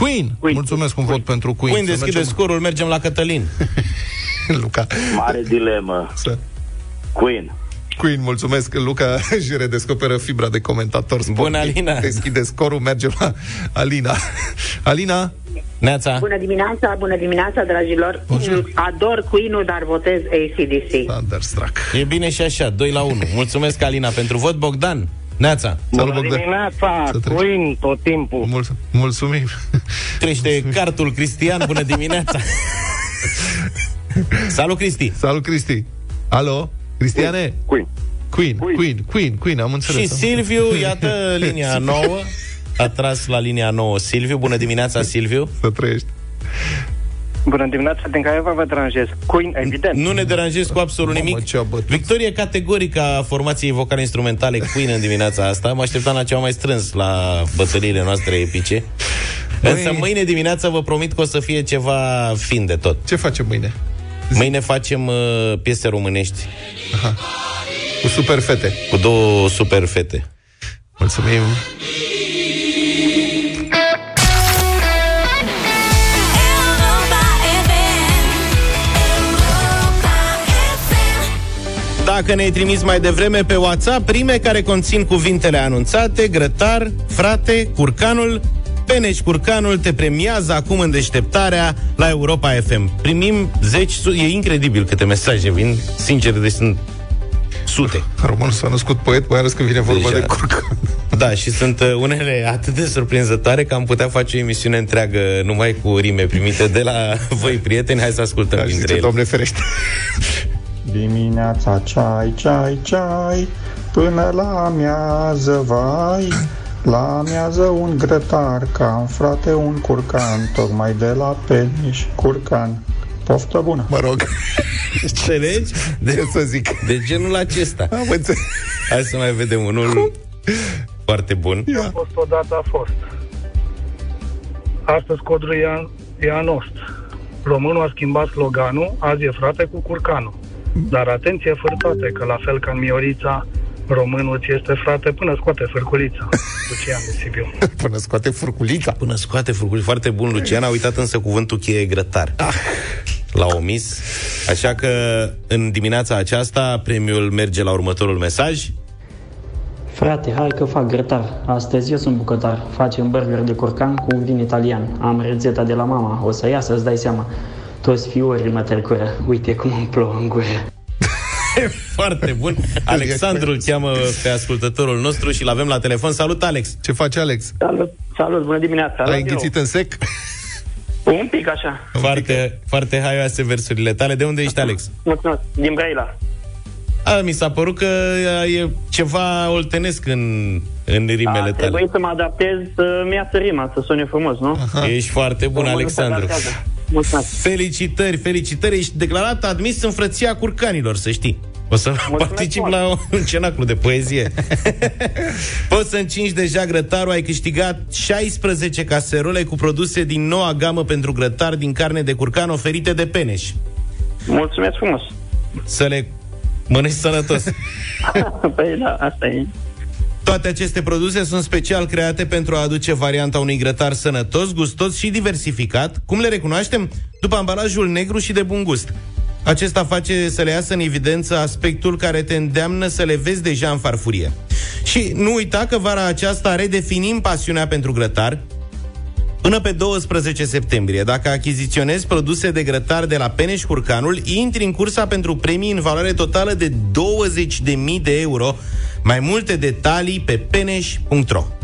Queen. Queen. Mulțumesc un Queen. vot pentru Queen. Queen deschide mergem... scorul, mergem la Cătălin. *laughs* Luca. Mare dilemă. Să. Queen. Queen, mulțumesc. Luca *laughs* își redescoperă fibra de comentator sportiv. Bună, Alina. Deschide scorul, mergem la Alina. *laughs* Alina? Neața. Bună dimineața, bună dimineața, dragilor. Bonjour. Ador Queen-ul, dar votez ACDC. Thunderstruck. E bine și așa, 2 la 1. Mulțumesc, Alina, pentru vot. Bogdan? Neața. Bună Salut, Bogdan. dimineața, Queen tot timpul. Mulț- mulțumim. Crește mulțumim. cartul Cristian, bună dimineața. *laughs* Salut, Cristi. Salut, Cristi. Alo, Cristiane? Queen. Queen, Queen, Queen, Queen, Queen am înțeles. Și Silviu, iată linia *laughs* nouă. A tras la linia nouă Silviu. Bună dimineața, Silviu. Să trăiești. Bună dimineața, din care vă deranjez? Queen, evident. Nu ne deranjez cu absolut nimic. Victorie categorică a formației vocale instrumentale Queen în dimineața asta. Mă așteptam la ceva mai strâns la bătăliile noastre epice. Măi... Însă mâine dimineața vă promit că o să fie ceva fin de tot. Ce facem mâine? Mâine facem uh, piese românești. Aha. Cu super fete. Cu două super fete. Mulțumim. Dacă ne-ai trimis mai devreme pe WhatsApp prime care conțin cuvintele anunțate, grătar, frate, curcanul, Peneș Curcanul te premiază acum în deșteptarea la Europa FM. Primim zeci, e incredibil câte mesaje vin, sincer, deci sunt sute. Românul s-a născut poet, mai ales că vine vorba Deja. de curcan. Da, și sunt uh, unele atât de surprinzătoare că am putea face o emisiune întreagă numai cu rime primite de la voi, prieteni. Hai să ascultăm da, dintre ele. Doamne ferește. Dimineața ceai, ceai, ceai, până la amiază, vai, la amiază un grătar, cam frate un curcan, tocmai de la peniș, curcan. Poftă bună! Mă rog. Înțelegi? De, Ce să zic? De genul acesta. Am înțeles. Hai să mai vedem unul Cum? foarte bun. Ia. A fost odată a fost. Astăzi codul e, e a nostru. Românul a schimbat sloganul, azi e frate cu curcanul. Dar atenție fârtate, că la fel ca în Miorița, românul ți este frate până scoate furculița. Lucian de Sibiu. *laughs* până scoate furculița? Până scoate furculița. Foarte bun, Lucian. A uitat însă cuvântul cheie grătar. Ah. L-a omis. Așa că în dimineața aceasta premiul merge la următorul mesaj. Frate, hai că fac grătar. Astăzi eu sunt bucătar. Facem burger de curcan cu un vin italian. Am rețeta de la mama. O să iasă, îți dai seama. Toți fiorii mă trecură. Uite cum îmi plouă în gură. *laughs* Foarte bun. Alexandru îl cheamă pe ascultătorul nostru și l avem la telefon. Salut, Alex! Ce face, Alex? Salut, salut bună dimineața! Ai înghițit în sec? Un pic așa. Foarte, foarte haioase versurile tale. De unde ești, Alex? Mulțumesc. Din Brăila. A, mi s-a părut că e ceva oltenesc în, în rimele tale. Trebuie să mă adaptez să-mi iasă rima, să sune frumos, nu? Aha. Ești foarte bun, Alexandru. Mulțumesc. Felicitări, felicitări. Ești declarat admis în frăția curcanilor, să știi. O să Mulțumesc particip mult. la un *laughs* cenaclu de poezie. *laughs* Poți să încingi deja grătarul, ai câștigat 16 caserole cu produse din noua gamă pentru grătar din carne de curcan oferite de Peneș. Mulțumesc frumos. Să le mănânci sănătos. *laughs* păi da, asta e. Toate aceste produse sunt special create pentru a aduce varianta unui grătar sănătos, gustos și diversificat, cum le recunoaștem după ambalajul negru și de bun gust. Acesta face să le iasă în evidență aspectul care te îndeamnă să le vezi deja în farfurie. Și nu uita că vara aceasta redefinim pasiunea pentru grătar, Până pe 12 septembrie, dacă achiziționezi produse de grătar de la Peneș Curcanul, intri în cursa pentru premii în valoare totală de 20.000 de euro. Mai multe detalii pe peneș.ro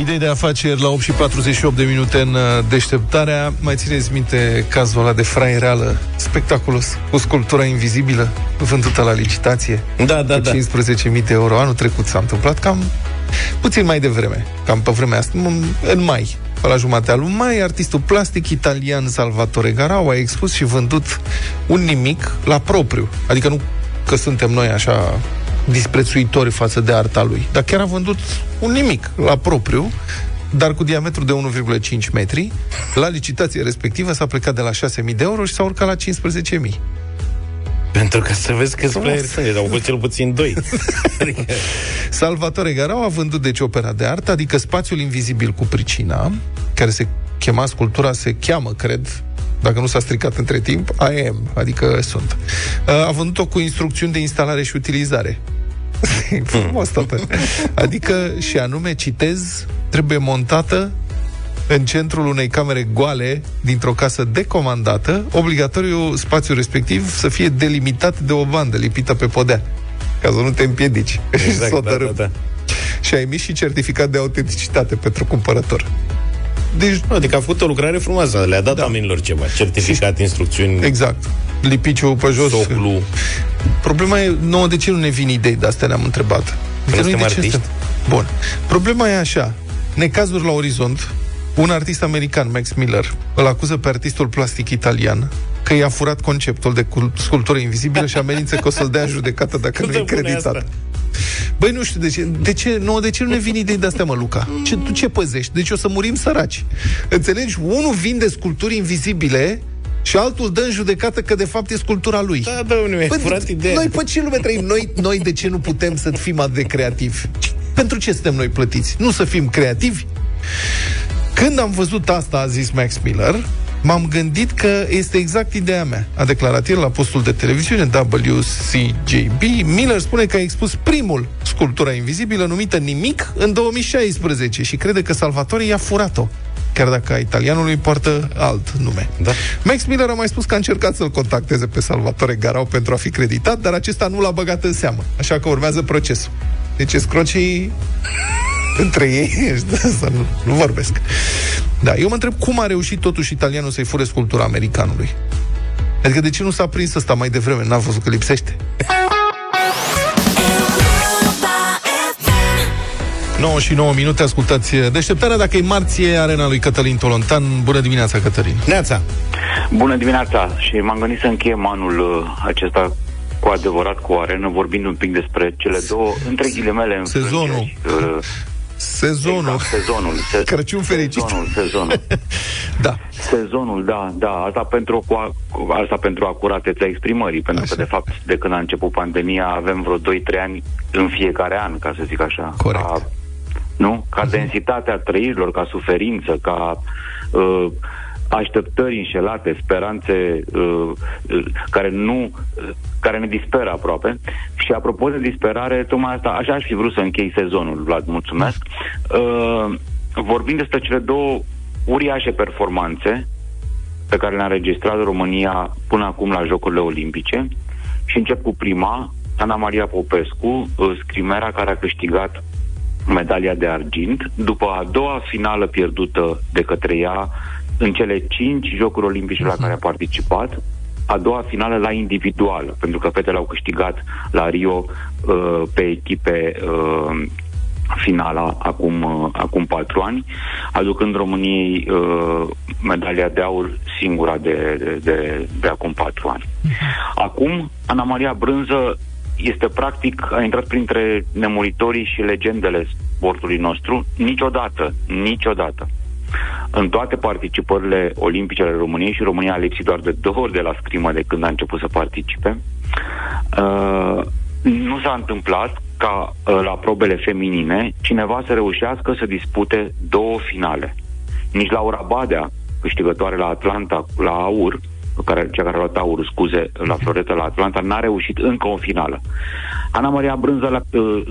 Idei de afaceri la 8 și 48 de minute în uh, deșteptarea. Mai țineți minte cazul ăla de fraiereală spectaculos, cu sculptura invizibilă vândută la licitație? Da, da, cu da. 15.000 de euro. Anul trecut s-a întâmplat cam puțin mai devreme, cam pe vremea asta, în- în mai. Pe la jumatea lui mai, artistul plastic italian Salvatore Garau a expus și vândut un nimic la propriu. Adică nu că suntem noi așa disprețuitori față de arta lui, dar chiar a vândut un nimic la propriu, dar cu diametru de 1,5 metri. La licitație respectivă s-a plecat de la 6.000 de euro și s-a urcat la 15.000. Pentru că să vezi câți player sunt, au fost cel puțin doi. *laughs* adică... Salvatore Garau a vândut deci opera de artă, adică spațiul invizibil cu pricina, care se chema sculptura, se cheamă, cred, dacă nu s-a stricat între timp, AM, adică sunt. A vândut-o cu instrucțiuni de instalare și utilizare. *laughs* E Frumos toată. Adică, și anume, citez, trebuie montată în centrul unei camere goale dintr-o casă decomandată, obligatoriu spațiul respectiv să fie delimitat de o bandă lipită pe podea, ca să nu te împiedici. *laughs* Exact, Să o da, dărâm. da, da. Și a emis și certificat de autenticitate pentru cumpărător. Deci, Adică a făcut o lucrare frumoasă, le-a dat da. oamenilor ceva, certificat, instrucțiuni, exact. Lipiciu pe jos. soclu. Problema e, nouă, de ce nu ne vin idei de astea, ne-am întrebat. nu Noi suntem de ce artiști? suntem- Bun. Problema e așa. Necazuri la orizont, un artist american, Max Miller, îl acuză pe artistul plastic italian că i-a furat conceptul de cul- sculptură invizibilă și amenință că o să-l dea în judecată dacă nu e Cât de bună e creditat. asta? Băi, nu știu, de ce, de ce, nouă, de ce nu ne vin idei de astea, mă, Luca? Ce, tu ce păzești? Deci o să murim săraci. Înțelegi? Unul vinde sculpturi invizibile și altul dă în judecată că de fapt e sculptura lui. Da, da, nu mi-ai Păi, furat ideea. Noi pe ce lume trăim? Noi, noi de ce nu putem să fim atât de creativi? Pentru ce suntem noi plătiți? Nu să fim creativi? Când am văzut asta, a zis Max Miller, m-am gândit că este exact ideea mea. A declarat el la postul de televiziune WCJB. Miller spune că a expus primul sculptura invizibilă numită Nimic în 2016 și crede că Salvatore i-a furat-o chiar dacă a italianului poartă alt nume. Da. Max Miller a mai spus că a încercat să-l contacteze pe Salvatore Garau pentru a fi creditat, dar acesta nu l-a băgat în seamă. Așa că urmează procesul. Deci escrocii între ei *laughs* să nu, nu vorbesc. Da, eu mă întreb cum a reușit totuși italianul să-i fure sculptura americanului. Adică de ce nu s-a prins ăsta mai devreme? N-a văzut că lipsește? 9 și 9 minute, ascultați deșteptarea. Dacă e marție, arena lui Cătălin Tolontan. Bună dimineața, Cătălin. Neața. Bună dimineața și m-am gândit să încheiem anul uh, acesta cu adevărat cu o arenă, vorbind un pic despre cele două, între ghilimele, Sezonul. înfrângeri, uh, *laughs* Sezonul. Exact, sezonul. Se- Crăciun fericit. Sezonul, sezonul. *laughs* da. Sezonul, da, da. Asta pentru, cu- cu- asta pentru acuratețea exprimării, pentru Așa. că, de fapt, de când a început pandemia, avem vreo 2-3 ani în fiecare an, ca să zic așa. Corect. Ca, nu? Ca densitatea trăirilor, ca suferință, ca uh, așteptări înșelate, speranțe uh, uh, care nu uh, care ne disperă aproape. Și apropo de disperare, tocmai asta, așa aș fi vrut să închei sezonul, Vlad, mulțumesc. Uh, vorbind despre cele două uriașe performanțe pe care le-a înregistrat România până acum la Jocurile Olimpice și încep cu prima, Ana Maria Popescu, uh, scrimera care a câștigat medalia de argint, după a doua finală pierdută de către ea în cele cinci Jocuri Olimpice la mhm. care a participat, a doua finală la individual, pentru că fetele au câștigat la Rio uh, pe echipe uh, finala acum, uh, acum patru ani, aducând României uh, medalia de aur singura de, de, de, de acum patru ani. Mhm. Acum, Ana Maria Brânză este practic, a intrat printre nemuritorii și legendele sportului nostru, niciodată, niciodată. În toate participările olimpice ale României și România a lipsit doar de două ori de la scrimă de când a început să participe, uh, nu s-a întâmplat ca uh, la probele feminine cineva să reușească să dispute două finale. Nici Laura Badea, câștigătoare la Atlanta la aur, care, cea care a luat aur, scuze, la Floreta, la Atlanta, n-a reușit încă o finală. Ana Maria Brânză la uh,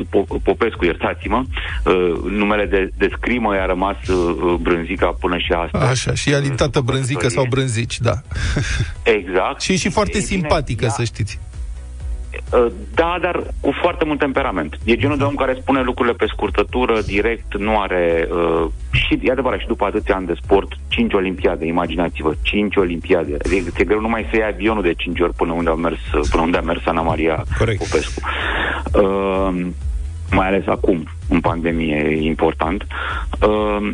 Popescu, iertați-mă, uh, numele de, de scrimă i-a rămas uh, Brânzica până și asta. Așa, și ea tată Brânzică sau Brânzici, da. Exact. *laughs* și e și foarte Ei, simpatică, bine, să știți. Uh, da, dar cu foarte mult temperament. E genul de om care spune lucrurile pe scurtătură, direct, nu are... Uh, și e adevărat, și după atâția ani de sport, 5 olimpiade, imaginați-vă, 5 olimpiade. Adică e greu numai să ia avionul de 5 ori până unde a mers, până unde a mers Ana Maria Corect. Popescu. Uh, mai ales acum, în pandemie, e important. Uh,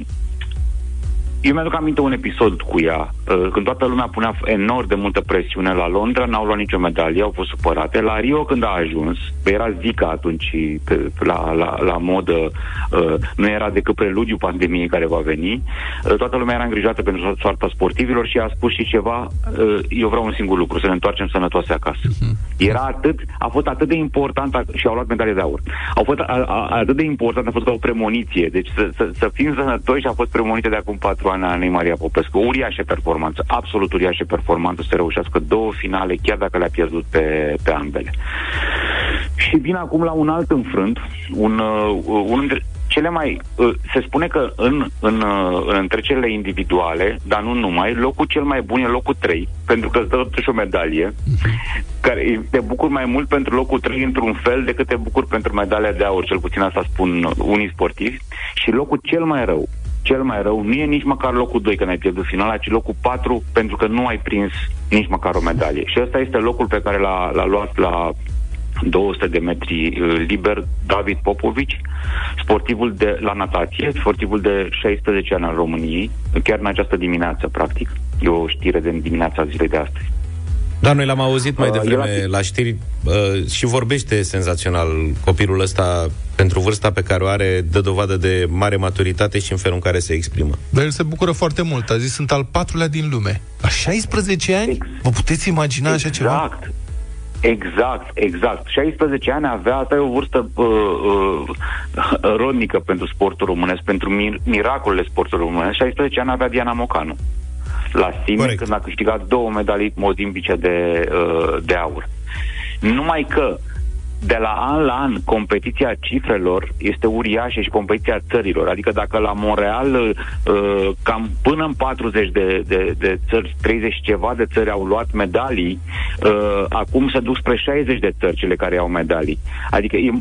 eu mi-aduc aminte un episod cu ea, uh, când toată lumea punea enorm de multă presiune la Londra, n-au luat nicio medalie, au fost supărate. La Rio, când a ajuns, era Zika atunci pe, la, la, la modă, uh, nu era decât preludiu pandemiei care va veni, uh, toată lumea era îngrijată pentru soarta sportivilor și a spus și ceva, eu vreau un singur lucru, să ne întoarcem sănătoase acasă. Uh-huh. Era atât, a fost atât de important și au luat medalie de aur. Au fost a, a, atât de important, a fost ca o premoniție, deci să, să, să fim sănătoși a fost premoniție de acum patru ani Ana Anei Maria Popescu. Uriașă performanță, absolut uriașă performanță să reușească două finale, chiar dacă le-a pierdut pe, pe ambele. Și vin acum la un alt înfrânt, un, uh, un dintre cele mai... Uh, se spune că în, în, uh, în întrecerile individuale, dar nu numai, locul cel mai bun e locul 3, pentru că îți dă totuși o medalie, care te bucur mai mult pentru locul 3 într-un fel decât te bucur pentru medalia de aur, cel puțin asta spun unii sportivi, și locul cel mai rău cel mai rău nu e nici măcar locul 2 când ai pierdut finala, ci locul 4 pentru că nu ai prins nici măcar o medalie. Și ăsta este locul pe care l-a, l-a luat la 200 de metri uh, liber David Popovici, sportivul de la natație, sportivul de 16 ani al României, chiar în această dimineață, practic. E o știre de dimineața zilei de astăzi. Da, noi l-am auzit mai uh, devreme la știri uh, și vorbește senzațional copilul ăsta pentru vârsta pe care o are, dă dovadă de mare maturitate și în felul în care se exprimă. Dar el se bucură foarte mult. A zis, sunt al patrulea din lume. La 16 ani? Ex- Vă puteți imagina exact. așa ceva? Exact. Exact, exact. 16 ani avea, asta e o vârstă uh, uh, *laughs* rodnică pentru sportul românesc, pentru mir- miracolele sportului românesc. 16 ani avea Diana Mocanu la Siemens când a câștigat două medalii olimpice de, uh, de aur. Numai că de la an la an, competiția cifrelor este uriașă și competiția țărilor. Adică dacă la Montreal uh, cam până în 40 de, de, de țări, 30 ceva de țări au luat medalii, uh, acum se duc spre 60 de țări cele care au medalii. Adică e,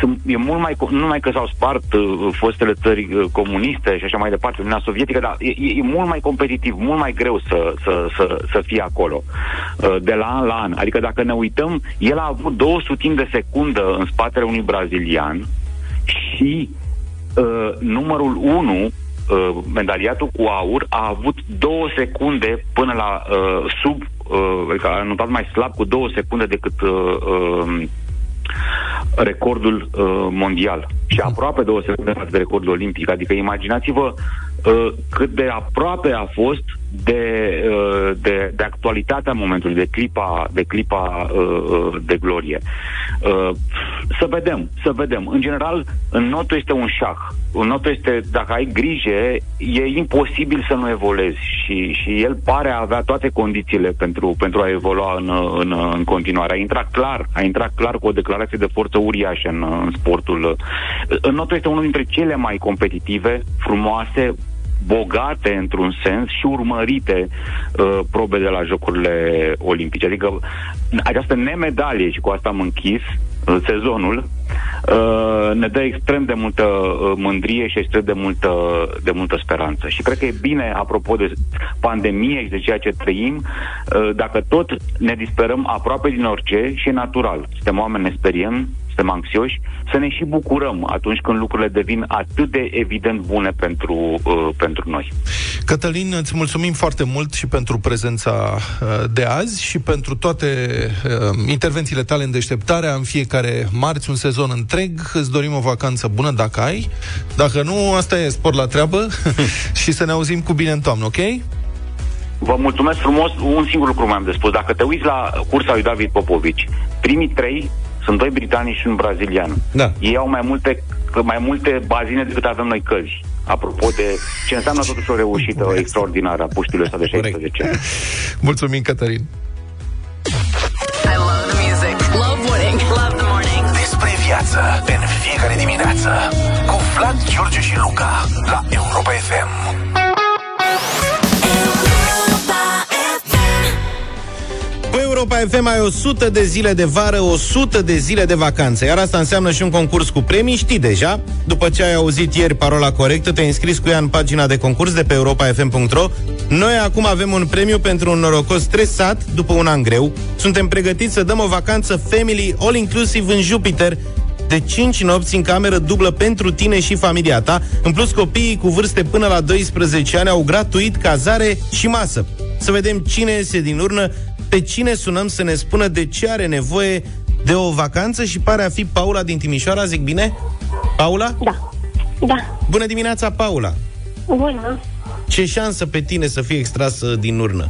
sunt, e mult mai, nu numai că s-au spart uh, fostele țări uh, comuniste și așa mai departe, Uniunea Sovietică, dar e, e mult mai competitiv, mult mai greu să, să, să, să fie acolo, uh, de la an la an. Adică dacă ne uităm, el a avut 200 de secunde secundă în spatele unui brazilian și uh, numărul 1, uh, medaliatul cu aur, a avut două secunde până la uh, sub, uh, adică a notat mai slab cu două secunde decât uh, uh, recordul uh, mondial și aproape două secunde față de recordul olimpic. Adică imaginați-vă uh, cât de aproape a fost de, uh, de, de actualitatea momentului, de clipa, de, clipa uh, de glorie. Să vedem, să vedem. În general, în notul este un șah. În notul este, dacă ai grijă, e imposibil să nu evoluezi și, și el pare a avea toate condițiile pentru, pentru a evolua în, în, în continuare. A intrat clar, a intrat clar cu o declarație de forță uriașă în, în sportul. În notul este unul dintre cele mai competitive, frumoase, bogate într-un sens și urmărite uh, probe de la Jocurile Olimpice. Adică această nemedalie, și cu asta am închis uh, sezonul, uh, ne dă extrem de multă uh, mândrie și extrem de multă, de multă speranță. Și cred că e bine, apropo de pandemie și de ceea ce trăim, uh, dacă tot ne disperăm aproape din orice și e natural. Suntem oameni, ne speriem, suntem anxioși, să ne și bucurăm atunci când lucrurile devin atât de evident bune pentru, uh, pentru noi. Cătălin, îți mulțumim foarte mult și pentru prezența uh, de azi și pentru toate uh, intervențiile tale în deșteptarea în fiecare marți, un sezon întreg. Îți dorim o vacanță bună dacă ai. Dacă nu, asta e sport la treabă *laughs* și să ne auzim cu bine în toamnă, ok? Vă mulțumesc frumos. Un singur lucru mai am de spus. Dacă te uiți la cursa lui David Popovici, primii trei sunt doi britanici și un brazilian. Da. Ei au mai multe, mai multe bazine decât avem noi căzi. Apropo de ce înseamnă totuși o reușită Corect. extraordinară a puștilui ăsta de 16 ani. *laughs* Mulțumim, Cătălin. Despre viață în fiecare dimineață cu Vlad, George și Luca la Europa FM. Europa FM ai 100 de zile de vară, 100 de zile de vacanță. Iar asta înseamnă și un concurs cu premii, știi deja. După ce ai auzit ieri parola corectă, te-ai înscris cu ea în pagina de concurs de pe europafm.ro. Noi acum avem un premiu pentru un norocos stresat după un an greu. Suntem pregătiți să dăm o vacanță family all-inclusiv în Jupiter de 5 nopți în cameră dublă pentru tine și familia ta. În plus, copiii cu vârste până la 12 ani au gratuit cazare și masă. Să vedem cine este din urnă pe cine sunăm să ne spună de ce are nevoie de o vacanță și pare a fi Paula din Timișoara, zic bine? Paula? Da. Da. Bună dimineața, Paula! Bună! Ce șansă pe tine să fii extrasă din urnă?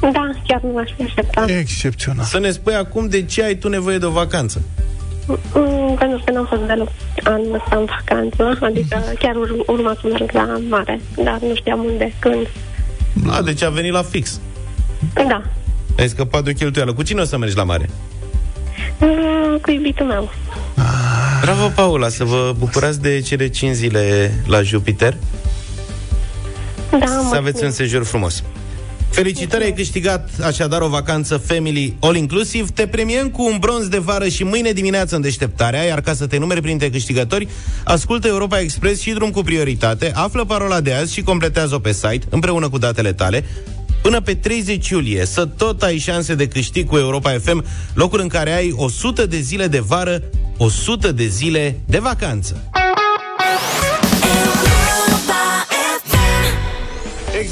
Da, chiar nu aș fi așteptat. Excepțional. Să ne spui acum de ce ai tu nevoie de o vacanță. Mm, pentru că nu am fost deloc anul ăsta în vacanță, adică chiar ur- urma să merg la mare, dar nu știam unde, când. A, deci a venit la fix. Da. Ai scăpat de o cheltuială. Cu cine o să mergi la mare? Mm, cu iubitul meu. Bravo, Paula, să vă bucurați de cele 5 zile la Jupiter. Da, să aveți un sejur frumos. Felicitări, ai câștigat așadar o vacanță family all-inclusiv. Te premiem cu un bronz de vară și mâine dimineață în deșteptarea, iar ca să te numeri printre câștigători, ascultă Europa Express și drum cu prioritate, află parola de azi și completează-o pe site, împreună cu datele tale. Până pe 30 iulie să tot ai șanse de câștig cu Europa FM, locuri în care ai 100 de zile de vară, 100 de zile de vacanță.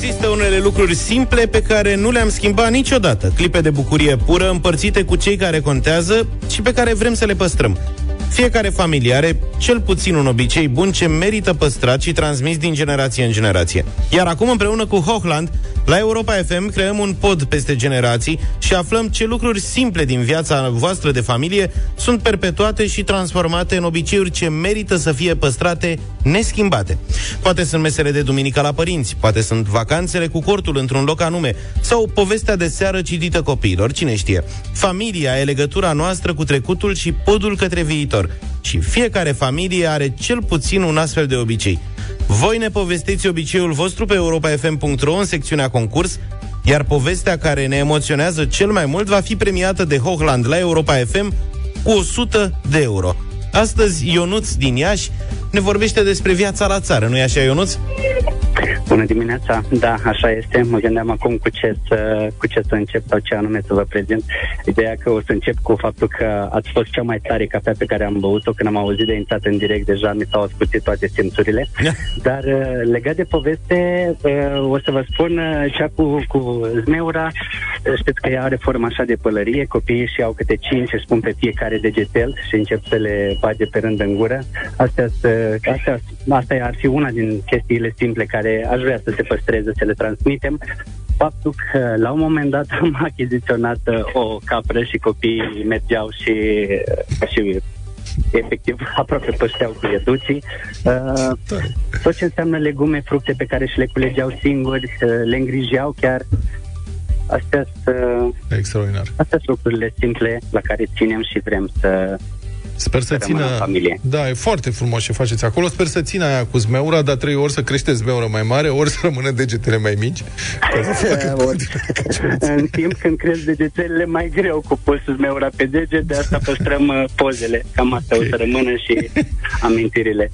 Există unele lucruri simple pe care nu le-am schimbat niciodată. Clipe de bucurie pură împărțite cu cei care contează și pe care vrem să le păstrăm. Fiecare familie are cel puțin un obicei bun ce merită păstrat și transmis din generație în generație. Iar acum, împreună cu Hochland, la Europa FM creăm un pod peste generații și aflăm ce lucruri simple din viața voastră de familie sunt perpetuate și transformate în obiceiuri ce merită să fie păstrate neschimbate. Poate sunt mesele de duminică la părinți, poate sunt vacanțele cu cortul într-un loc anume, sau povestea de seară citită copiilor, cine știe. Familia e legătura noastră cu trecutul și podul către viitor. Și fiecare familie are cel puțin un astfel de obicei. Voi ne povestiți obiceiul vostru pe europafm.ro în secțiunea concurs, iar povestea care ne emoționează cel mai mult va fi premiată de Hochland la Europa FM cu 100 de euro. Astăzi, Ionuț din Iași ne vorbește despre viața la țară, nu-i așa, Ionuț? Bună dimineața, da, așa este. Mă gândeam acum cu ce, să, cu ce să încep sau ce anume să vă prezint. Ideea că o să încep cu faptul că ați fost cea mai tare cafea pe care am băut-o. Când am auzit de intrat în direct, deja mi s-au ascultat toate simțurile. Dar uh, legat de poveste, uh, o să vă spun uh, cea cu, cu zmeura. știți că ea are formă așa de pălărie, copiii și au câte cinci, își pun pe fiecare degetel și încep să le bage pe rând în gură. Astea, astea, asta ar fi una din chestiile simple care aș vrea să se păstreze, să le transmitem faptul că la un moment dat am *laughs* achiziționat uh, o capră și copiii mergeau și, uh, și efectiv *laughs* aproape pășteau cu ieduții. Uh, tot ce înseamnă legume, fructe pe care și le culegeau singuri, uh, le îngrijeau chiar. Astea sunt, Extraordinar. Astea sunt lucrurile simple la care ținem și vrem să Sper să țină... familie. Da, e foarte frumos ce faceți acolo. Sper să țină aia cu zmeura, dar trei ori să crește zmeura mai mare, ori să rămână degetele mai mici. în timp când cresc degetele mai greu cu pus zmeura pe deget, de asta păstrăm uh, pozele. Cam asta okay. o să rămână și amintirile.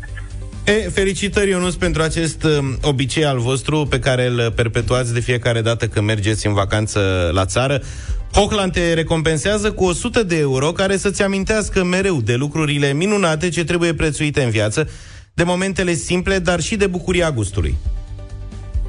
E, felicitări, Ionuț, pentru acest uh, obicei al vostru pe care îl perpetuați de fiecare dată când mergeți în vacanță la țară. Hochland te recompensează cu 100 de euro care să-ți amintească mereu de lucrurile minunate ce trebuie prețuite în viață, de momentele simple, dar și de bucuria gustului.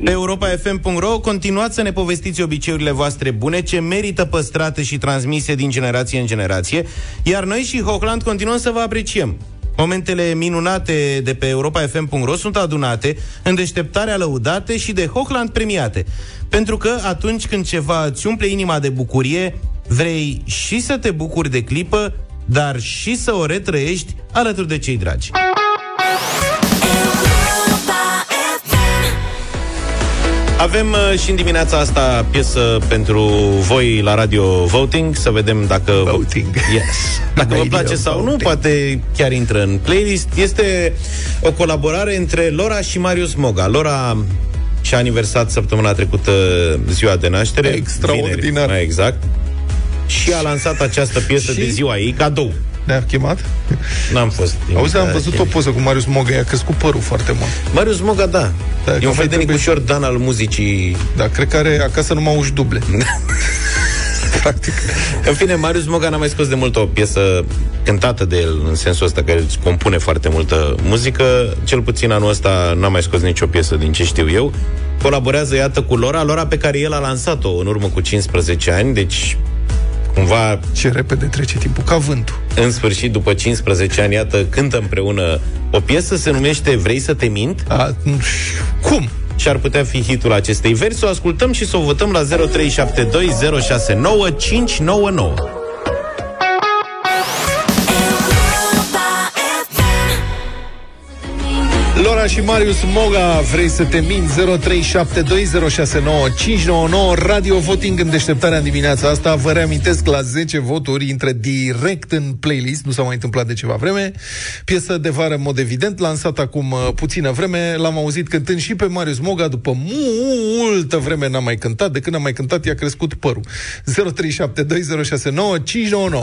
Pe europa.fm.ro continuați să ne povestiți obiceiurile voastre bune ce merită păstrate și transmise din generație în generație, iar noi și Hochland continuăm să vă apreciem. Momentele minunate de pe europa.fm.ro sunt adunate în deșteptarea lăudate și de Hochland premiate. Pentru că atunci când ceva îți umple inima de bucurie, vrei și să te bucuri de clipă, dar și să o retrăiești alături de cei dragi. Avem uh, și în dimineața asta piesă pentru voi la Radio Voting, să vedem dacă Voting. Yes. *laughs* Dacă vă place sau voting. nu, poate chiar intră în playlist. Este o colaborare între Lora și Marius Moga. Lora și-a aniversat săptămâna trecută ziua de naștere. Extraordinar. Vineri, mai exact. Și a lansat această piesă și? de ziua ei, cadou. Ne-a chemat? N-am fost. Auzi, am văzut o poză cu Marius Moga, i-a crescut părul foarte mult. Marius Moga, da. da e un fel de Nicușor Dan al muzicii. Da, cred că are acasă numai uși duble. *laughs* Practic. În fine, Marius Moga n-a mai scos de mult o piesă cântată de el, în sensul ăsta că el compune foarte multă muzică. Cel puțin anul ăsta n-a mai scos nicio piesă din ce știu eu. Colaborează, iată, cu Lora, Lora pe care el a lansat-o în urmă cu 15 ani, deci cumva... Ce repede trece timpul, ca vântul. În sfârșit, după 15 ani, iată, cântă împreună o piesă, se numește Vrei să te mint? A, cum? Și ar putea fi hitul acestei versi. O ascultăm și să o votăm la 0372069599. Lora și Marius Moga, vrei să te min 0372069599 Radio Voting în deșteptarea în dimineața asta. Vă reamintesc la 10 voturi intră direct în playlist, nu s-a mai întâmplat de ceva vreme. Piesă de vară, în mod evident, lansat acum uh, puțină vreme. L-am auzit cântând și pe Marius Moga, după multă vreme n-a mai cântat. De când a mai cântat, i-a crescut părul.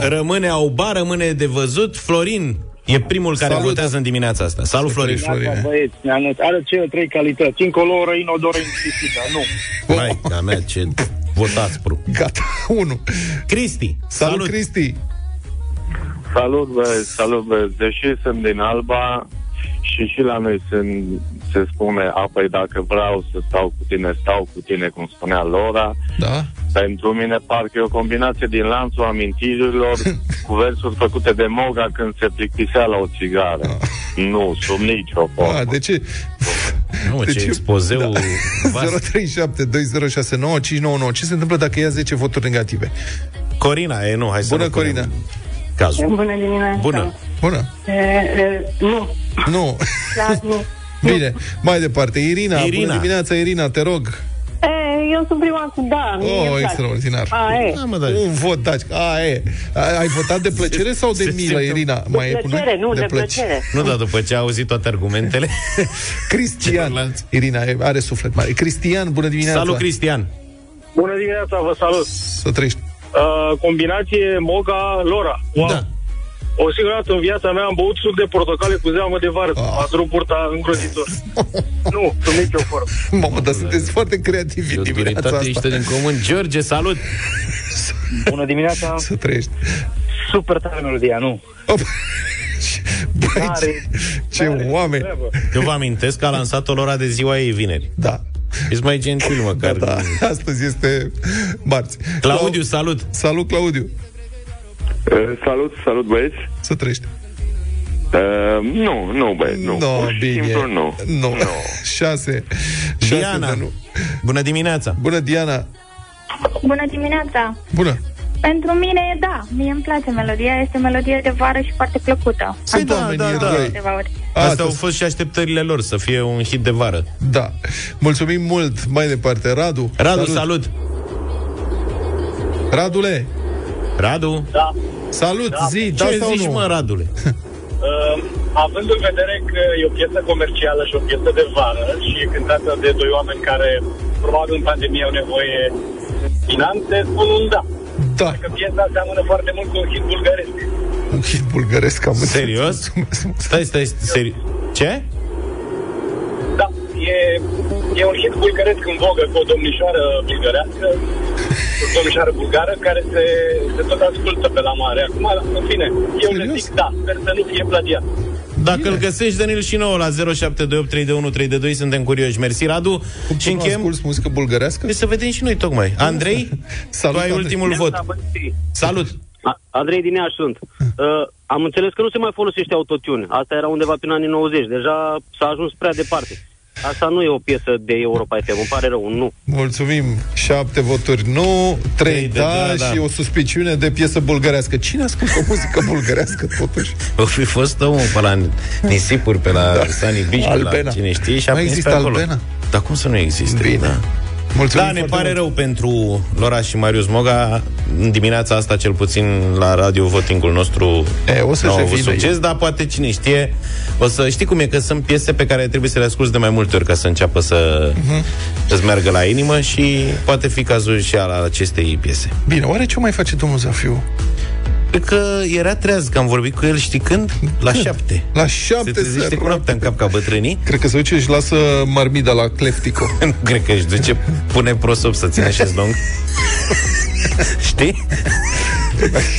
0372069599 Rămâne auba, rămâne de văzut. Florin, E primul care Salut. votează în dimineața asta. Salut, Florin. Florin. Băieți, are cele trei calități. Incoloră, inodoră, insistă. Nu. Mai, ca mea, ce votați, pru. Gata, unu. Cristi. Salut, salut. Cristi. Salut, băieți, salut, băieți. Deși sunt din Alba, și și la noi se, se spune, apoi dacă vreau să stau cu tine, stau cu tine, cum spunea Lora. Da. Pentru mine parcă e o combinație din lanțul amintirilor *laughs* cu versuri făcute de Moga când se plictisea la o țigară. Da. Nu, sub nicio formă. Da, de ce? Nu, de ce expozeu... Da. 0372069599 Ce se întâmplă dacă ia 10 voturi negative? Corina, e nu, hai să Bună, Corina. Cazul. Bună dimineața. Bună. Bună. E, e, nu. Nu. Da, nu. *laughs* Bine, mai departe. Irina, Irina. bună dimineața, Irina, te rog. E, eu sunt prima cu da. Oh, extraordinar. A, e. Da, mă, da. Un vot, daci. A, e. Ai votat de plăcere sau de milă, Irina? De mai plăcere, nu, de, de plăcere. Nu, dar după ce a auzit toate argumentele. *laughs* Cristian. Irina are suflet mare. Cristian, bună dimineața. Salut, Cristian. Bună dimineața, vă salut. Să trăiești. Uh, combinație Moga-Lora. Wow. Da. O singură dată în viața mea am băut suc de portocale cu zeamă de vară. Oh. A drum purta îngrozitor. *laughs* nu, sub nicio formă. Mamă, dar sunteți foarte creativi în dimineața asta. ești din comun. George, salut! *laughs* Bună dimineața! Să trăiești! Super tare melodia, nu? *laughs* Băi, ce, ce oameni! Eu vă amintesc că a lansat o lora de ziua ei vineri. Da. Ești mai gentil, măcar. Da, da. Astăzi este marți. Claudiu, salut! Salut, Claudiu! Uh, salut, salut băieți! Să trăiești! Uh, nu, nu, băieți, nu. No, Pur și bine. simplu nu. Nu. nu. Șase. Șase Diana. de nu. Bună dimineața! Bună, Diana! Bună dimineața! Bună! Pentru mine, da, mie îmi place melodia, este o melodie de vară și foarte plăcută. Păi da, da, da. Câteva ori. Astea au fost și așteptările lor, să fie un hit de vară. Da. Mulțumim mult. Mai departe, Radu. Radu, salut! Radule! Radu? Da. Salut, Da. zi, Ce da sau zici, nu? mă, Radule? *laughs* Uh, având în vedere că e o piesă comercială și o piesă de vară și e cântată de doi oameni care probabil în pandemie au nevoie finanțe, spun un da. Da. Că piesa seamănă foarte mult cu un hit bulgăresc. Un hit bulgăresc, am înțeles. Serios? Stai, stai, seri... Ce? Da, e, e un hit bulgăresc în vogă cu o domnișoară bulgărească, o domnișoară bulgară care se, se tot ascultă pe la mare. Acum, în fine, eu le zic da, sper să nu fie plagiat. Dacă îl găsești, Danil și nouă la 07283132, suntem curioși. Mersi, Radu. Cum și încheiem... asculti muzică bulgărească? Deci să vedem și noi tocmai. Andrei, Salut, *laughs* tu ai Andrei. ultimul vot. Salut! A- Andrei din Iași sunt. Uh, am înțeles că nu se mai folosește autotune. Asta era undeva prin anii 90. Deja s-a ajuns prea departe. Asta nu e o piesă de Europa FM. Îmi pare rău, nu. Mulțumim. Șapte voturi nu, trei Trei de da, da, da. și o suspiciune de piesă bulgărească. Cine ascultă o muzică bulgărească, totuși? *laughs* O fi fost omul pe la nisipuri, pe la da. Sunny Beach, pe Albena. la cine știe și a Mai prins există pe acolo. Albena? Dar cum să nu existe? Bine. Da. Mulțumim da, ne foarte pare mult. rău pentru Lora și Marius Moga. În dimineața asta, cel puțin, la radio votingul nostru e, o să n-au se avut vină succes, ei. dar poate cine știe, o să știi cum e, că sunt piese pe care trebuie să le asculti de mai multe ori ca să înceapă să Mhm. îți meargă la inimă și poate fi cazul și al acestei piese. Bine, oare ce mai face domnul Zafiu? Cred că era treaz, că am vorbit cu el, știi când? La șapte. La Se șapte trezește seara. cu noaptea în cap ca bătrânii. Cred că se duce și lasă marmida la Cleftico. *laughs* nu cred că își duce, pune prosop să țină șezlong. *laughs* Știi?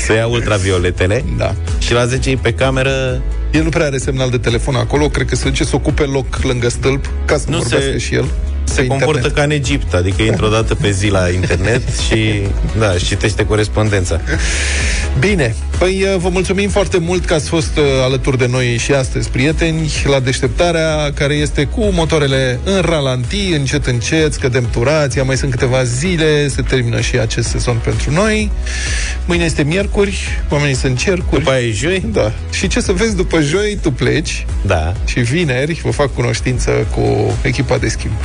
să ia ultravioletele. Da. Și la 10 e pe cameră El nu prea are semnal de telefon acolo, cred că se duce să ocupe loc lângă stâlp, ca să nu Nu vorbească se- și el. Se pe comportă internet. ca în Egipt, adică intră o dată pe zi la internet *laughs* și da, își citește corespondența. Bine, păi uh, vă mulțumim foarte mult că ați fost uh, alături de noi și astăzi, prieteni, la deșteptarea care este cu motoarele în ralanti, încet, încet, scădem turația, mai sunt câteva zile, se termină și acest sezon pentru noi. Mâine este miercuri, oamenii sunt cercuri. După aia e joi? Da. Și ce să vezi, după joi tu pleci Da. și vineri vă fac cunoștință cu echipa de schimb.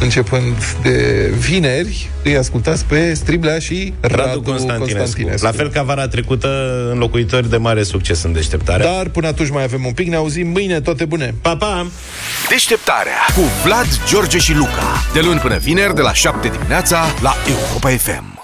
Începând de vineri, îi ascultați pe Striblea și Radu, Radu Constantinescu. Constantinescu. La fel ca vara trecută, înlocuitori de mare succes în deșteptarea. Dar până atunci mai avem un pic, ne auzim mâine, toate bune! Pa, pa! Deșteptarea cu Vlad, George și Luca. De luni până vineri, de la 7 dimineața, la Europa FM.